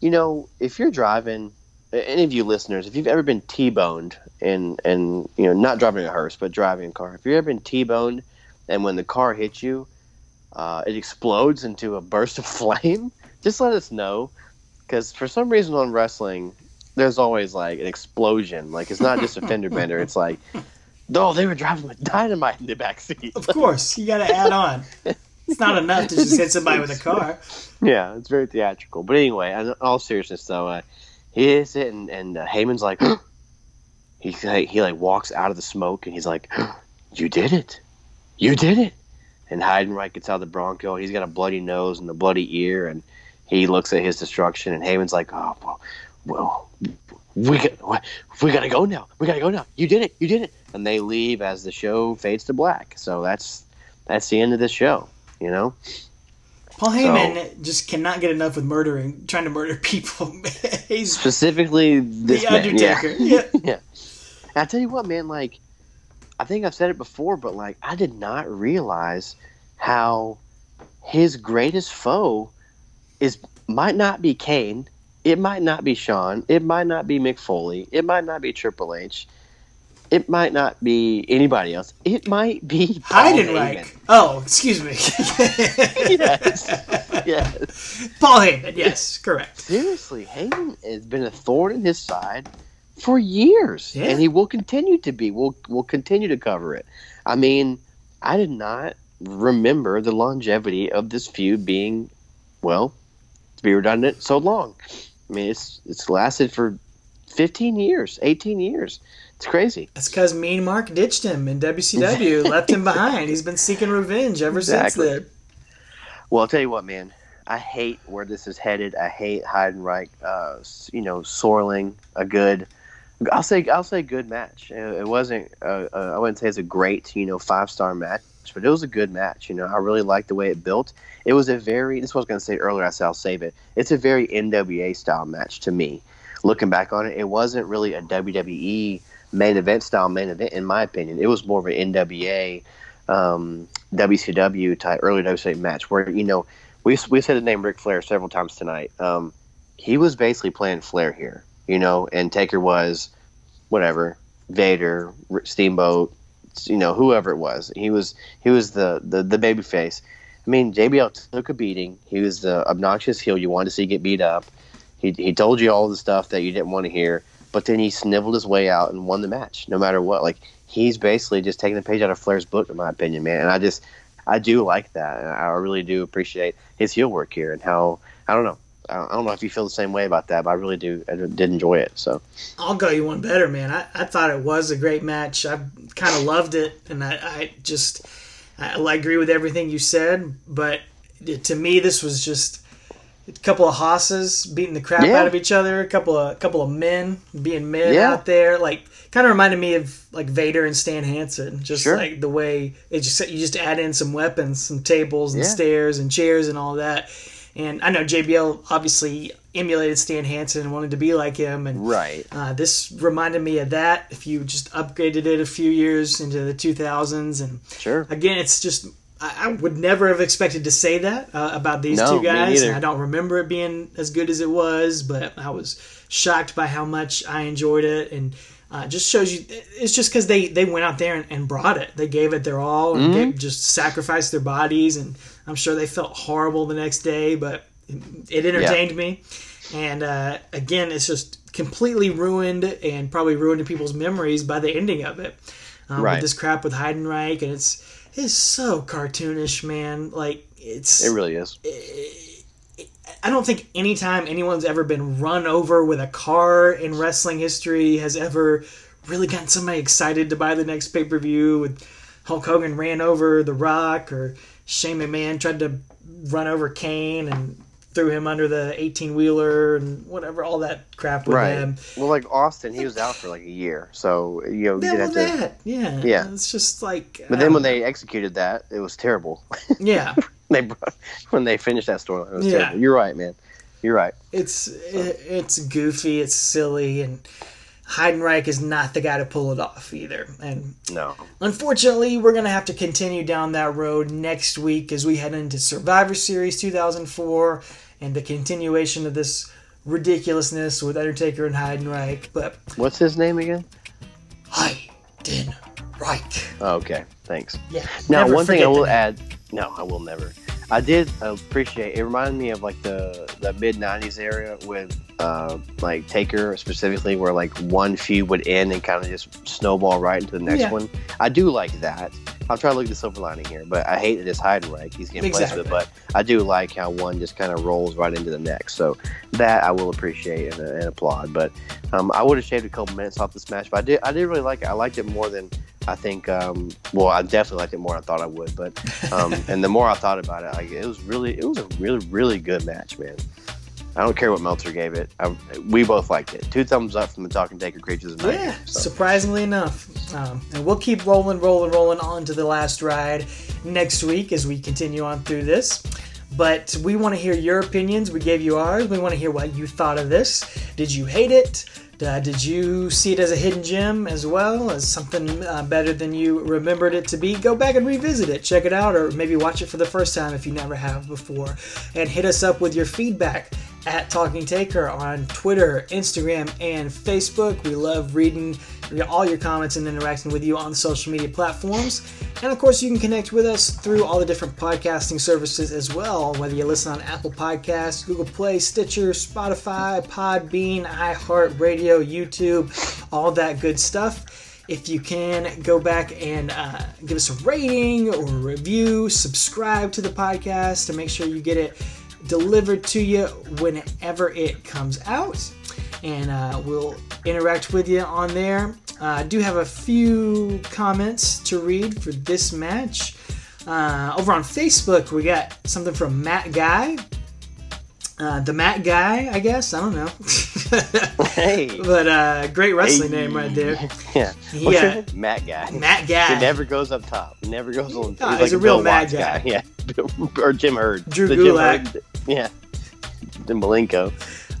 Speaker 2: you know, if you're driving, any of you listeners, if you've ever been T-boned and and you know not driving a hearse but driving a car, if you've ever been T-boned and when the car hits you, uh, it explodes into a burst of flame, just let us know. Because for some reason on wrestling, there's always like an explosion. Like it's not just a fender bender. It's like, no, they were driving with dynamite in the back seat.
Speaker 1: Of course, you got to add on. It's not enough to just hit somebody with a car.
Speaker 2: Yeah, it's very theatrical. But anyway, in all seriousness, though, uh, he hits it, and and uh, Heyman's like, he like, he like walks out of the smoke, and he's like, "You did it, you did it." And Heidenreich gets out of the Bronco. He's got a bloody nose and a bloody ear, and he looks at his destruction. And Heyman's like, "Oh well, well we got we gotta go now. We gotta go now. You did it, you did it." And they leave as the show fades to black. So that's that's the end of this show. You know.
Speaker 1: Paul Heyman just cannot get enough with murdering, trying to murder people. He's
Speaker 2: specifically this
Speaker 1: the
Speaker 2: man.
Speaker 1: Undertaker.
Speaker 2: Yeah.
Speaker 1: Yeah.
Speaker 2: yeah. I tell you what, man. Like, I think I've said it before, but like, I did not realize how his greatest foe is might not be Kane. It might not be Shawn. It might not be Mick Foley. It might not be Triple H. It might not be anybody else. It might be Paul
Speaker 1: Heidenreich.
Speaker 2: Heyman.
Speaker 1: Oh, excuse me.
Speaker 2: Yes. yes.
Speaker 1: Paul Heyman. Yes, correct.
Speaker 2: seriously, Heyman has been a thorn in his side for years,
Speaker 1: Yeah.
Speaker 2: and he will continue to be. We'll we'll continue to cover it. I mean, I did not remember the longevity of this feud being, well, to be redundant, so long. I mean, it's it's lasted for fifteen years, eighteen years. It's crazy.
Speaker 1: That's because Mean Mark ditched him in WCW, left him behind. He's been seeking revenge ever
Speaker 2: Exactly.
Speaker 1: since then.
Speaker 2: Well, I'll tell you what, man. I hate where this is headed. I hate Heidenreich. Uh, you know, Sorling, a good. I'll say I'll say good match. It, wasn't. Uh, uh, I wouldn't say it's a great you know five star match, but it was a good match. You know, I really liked the way it built. It was a very. This was going to say earlier. I said I'll save it. It's a very NWA style match to me. Looking back on it, it wasn't really a WWE main event style main event in my opinion. It was more of an NWA, um, WCW type early WCW match where you know we we said the name Ric Flair several times tonight. Um, he was basically playing Flair here, you know, and Taker was whatever Vader, Steamboat, you know, whoever it was. He was he was the the, the baby face. I mean, JBL took a beating. He was the obnoxious heel you wanted to see get beat up. He, he told you all the stuff that you didn't want to hear, but then he sniveled his way out and won the match, no matter what. Like he's basically just taking the page out of Flair's book, in my opinion, man. And I just I do like that. I really do appreciate his heel work here and how I don't know. I don't know if you feel the same way about that, but I really do. I did enjoy it. So
Speaker 1: I'll go you one better, man. I, I thought it was a great match. I kind of loved it, and I, I just I, I agree with everything you said. But to me, this was just a couple of hosses beating the crap
Speaker 2: Yeah.
Speaker 1: out of each other. A couple of couple of men being men
Speaker 2: Yeah.
Speaker 1: out there, like kind of reminded me of like Vader and Stan Hansen. Just
Speaker 2: Sure.
Speaker 1: like the way it just you just add in some weapons, some tables and
Speaker 2: Yeah.
Speaker 1: stairs and chairs and all that. And I know JBL obviously emulated Stan Hansen and wanted to be like him, and
Speaker 2: right,
Speaker 1: uh, this reminded me of that. If you just upgraded it a few years into the 2000s, and
Speaker 2: sure.
Speaker 1: again, it's just I, I would never have expected to say that uh, about these
Speaker 2: No,
Speaker 1: two guys. And I don't remember it being as good as it was, but I was shocked by how much I enjoyed it, and uh, just shows you it's just because they they went out there and, and brought it. They gave it their all and
Speaker 2: Mm-hmm.
Speaker 1: gave, just sacrificed their bodies, and I'm sure they felt horrible the next day, but it, it entertained me. And uh, again, it's just completely ruined and probably ruined people's memories by the ending of it. Um,
Speaker 2: Right.
Speaker 1: With this crap with Heidenreich, and it's it's so cartoonish, man. Like it's
Speaker 2: It really is.
Speaker 1: I don't think anytime anyone's ever been run over with a car in wrestling history has ever really gotten somebody excited to buy the next pay per view. With Hulk Hogan ran over The Rock, or Shane McMahon tried to run over Kane and threw him under the eighteen wheeler and whatever, all that crap with
Speaker 2: Right.
Speaker 1: him.
Speaker 2: Well, like Austin, he was out for like a year, so you know you
Speaker 1: Yeah, well,
Speaker 2: have to.
Speaker 1: that, yeah,
Speaker 2: Yeah.
Speaker 1: It's just like,
Speaker 2: But then when they executed that, it was terrible.
Speaker 1: yeah,
Speaker 2: they brought, when they finished that storyline, it was
Speaker 1: Yeah.
Speaker 2: terrible. You're right, man. You're right.
Speaker 1: it's it, it's goofy, it's silly, and Heidenreich is not the guy to pull it off either. And
Speaker 2: No.
Speaker 1: unfortunately, we're going to have to continue down that road next week as we head into Survivor Series 2004 and the continuation of this ridiculousness with Undertaker and Heidenreich. But
Speaker 2: What's his name again?
Speaker 1: Heidenreich.
Speaker 2: Oh, okay, thanks.
Speaker 1: Yeah.
Speaker 2: Now, one thing I will add. No, I will never. I did appreciate. It reminded me of like the the mid '90s era with uh, like Taker specifically, where like one feud would end and kind of just snowball right into the next
Speaker 1: Yeah.
Speaker 2: one. I do like that. I'm trying to look at the silver lining here, but I hate that it's Heidenreich. He's getting placed with it, but I do like how one just kind of rolls right into the next. So that I will appreciate and, and applaud. But um, I would have shaved a couple minutes off this match, but I did. I did really like it. I liked it more than I think. Um, well, I definitely liked it more than I thought I would. But um, and the more I thought about it, like it was really, it was a really, really good match, man. I don't care what Meltzer gave it. I, we both liked it. Two thumbs up from the Talking Taker Creatures of
Speaker 1: Yeah,
Speaker 2: So.
Speaker 1: surprisingly enough. Um, and we'll keep rolling, rolling, rolling on to the last ride next week as we continue on through this. But we want to hear your opinions. We gave you ours. We want to hear what you thought of this. Did you hate it? Uh, did you see it as a hidden gem as well as something uh, better than you remembered it to be? Go back and revisit it, check it out, or maybe watch it for the first time if you never have before. And hit us up with your feedback at Talking Taker on Twitter, Instagram, and Facebook. We love reading all your comments and interacting with you on the social media platforms. And of course, you can connect with us through all the different podcasting services as well, whether you listen on Apple Podcasts, Google Play, Stitcher, Spotify, Podbean, iHeartRadio, YouTube, all that good stuff. If you can, go back and uh, give us a rating or review, subscribe to the podcast to make sure you get it delivered to you whenever it comes out. And uh, we'll interact with you on there. Uh, I do have a few comments to read for this match. Uh, over on Facebook, we got something from Matt Guy. Uh, the Matt Guy, I guess. I don't know.
Speaker 2: Hey,
Speaker 1: but uh, great wrestling
Speaker 2: Hey.
Speaker 1: name right there.
Speaker 2: yeah,
Speaker 1: Yeah.
Speaker 2: Name? Matt guy.
Speaker 1: Matt Guy.
Speaker 2: He never goes up top. Never goes on.
Speaker 1: No,
Speaker 2: he's
Speaker 1: he's
Speaker 2: like
Speaker 1: a real
Speaker 2: Bill
Speaker 1: mad
Speaker 2: Watts
Speaker 1: guy.
Speaker 2: Yeah, or Jim Hurd.
Speaker 1: Drew
Speaker 2: The Jim
Speaker 1: Gulak.
Speaker 2: Yeah, Malenko.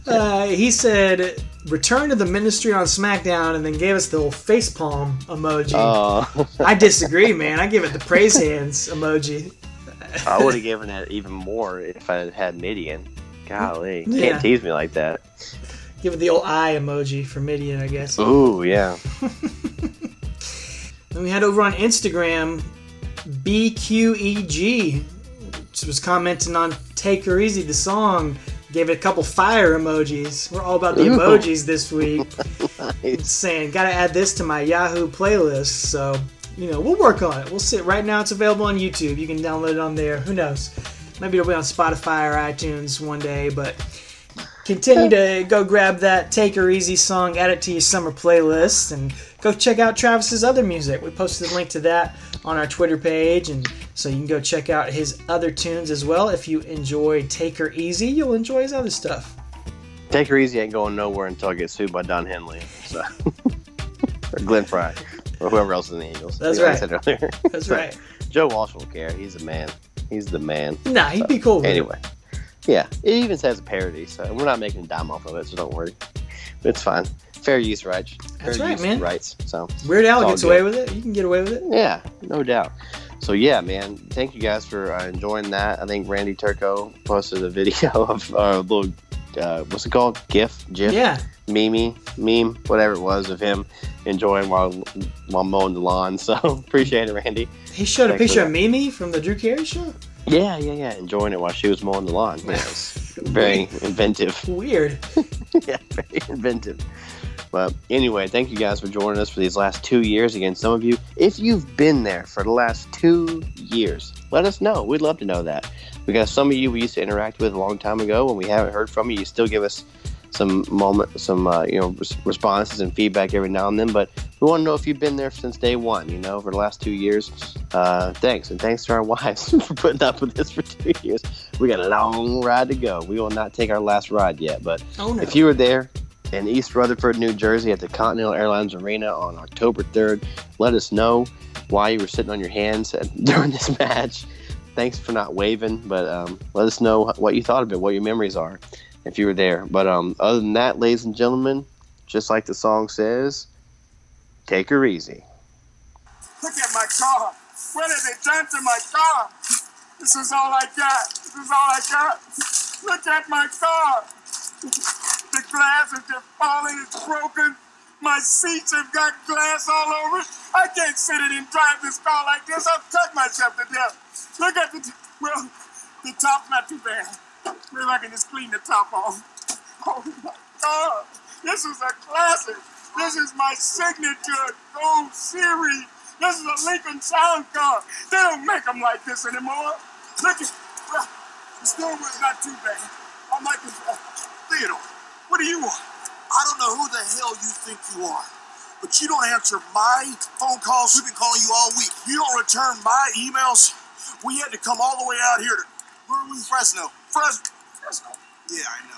Speaker 1: Uh, he said, "Return to the ministry on SmackDown," and then gave us the old facepalm emoji.
Speaker 2: Oh,
Speaker 1: I disagree, man. I give it the praise hands emoji.
Speaker 2: I would have given that even more if I had had Mideon. Golly, you
Speaker 1: Yeah.
Speaker 2: can't tease me like that.
Speaker 1: Give it the old eye emoji for Mideon, I guess.
Speaker 2: Ooh, yeah.
Speaker 1: Then we had over on Instagram, BQEG, was commenting on Take Her Easy, the song. Gave it a couple fire emojis. We're all about the
Speaker 2: Ooh.
Speaker 1: emojis this week.
Speaker 2: Nice.
Speaker 1: saying, gotta add this to my Yahoo playlist. So, you know, we'll work on it. We'll sit. Right now, it's available on YouTube. You can download it on there. Who knows? Maybe it'll be on Spotify or iTunes one day, but continue to go grab that Take Her Easy song, add it to your summer playlist, and go check out Travis's other music. We posted a link to that on our Twitter page, and so you can go check out his other tunes as well. If you enjoy Take Her Easy, you'll enjoy his other stuff.
Speaker 2: Take her easy ain't going nowhere until I get sued by Don Henley. So. or Glenn Frey. Or whoever else is in the Eagles.
Speaker 1: That's
Speaker 2: Like I
Speaker 1: right.
Speaker 2: said earlier.
Speaker 1: That's right.
Speaker 2: Joe Walsh won't care. He's a man. He's the man.
Speaker 1: Nah, he'd be cool with it.
Speaker 2: Anyway. Yeah. It even says a parody, so we're not making a dime off of it, so don't worry. It's fine. Fair use rights. Fair
Speaker 1: That's right,
Speaker 2: use
Speaker 1: man.
Speaker 2: rights. So
Speaker 1: Weird Al gets away with it. You can get away with it.
Speaker 2: Yeah, no doubt. So yeah, man, thank you guys for uh, enjoying that. I think Randy Turco posted a video of a little, uh, what's it called? GIF, GIF,
Speaker 1: Yeah,
Speaker 2: meme, meme, whatever it was of him enjoying while while mowing the lawn. So appreciate it, Randy.
Speaker 1: he showed a
Speaker 2: Thanks for
Speaker 1: picture of. Mimi from the Drew Carey show.
Speaker 2: Yeah, yeah, yeah, enjoying it while she was mowing the lawn. Yeah, it was very inventive.
Speaker 1: Weird.
Speaker 2: yeah, very inventive. But anyway, thank you guys for joining us for these last two years. Again, some of you, if you've been there for the last two years, let us know. We'd love to know that. because some of you we used to interact with a long time ago. and we haven't heard from you, you still give us some moment, some uh, you know res- responses and feedback every now and then. But we want to know if you've been there since day one. You know, for the last two years. Uh, thanks, and thanks to our wives for putting up with this for two years. We got a long ride to go. We will not take our last ride yet, but
Speaker 1: Oh no.
Speaker 2: if you were there in East Rutherford, New Jersey at the Continental Airlines Arena on October 3rd, let us know why you were sitting on your hands during this match. Thanks for not waving, but um, let us know what you thought of it, what your memories are, if you were there. But um, other than that, ladies and gentlemen, just like the song says, take her easy.
Speaker 3: Look at my car. What have they done to my car? This is all I got. This is all I got. Look at my car. The glass is just falling. It's broken. My seats have got glass all over. I can't sit in and drive this car like this. I've cut myself to death. Look at the, well, the top's not too bad. Maybe I can just clean the top off. Oh my God. This is a classic. This is my signature Gold Series. This is a Lincoln Sound car. They don't make them like this anymore. Look at, well, the wheel's not too bad. I might just, uh, Theodore, what do you want?
Speaker 4: I don't know who the hell you think you are, but you don't answer my phone calls. We've been calling you all week. You don't return my emails. We had to come all the way out here to where are we? Fresno. Fresno. Fresno. Yeah, I know.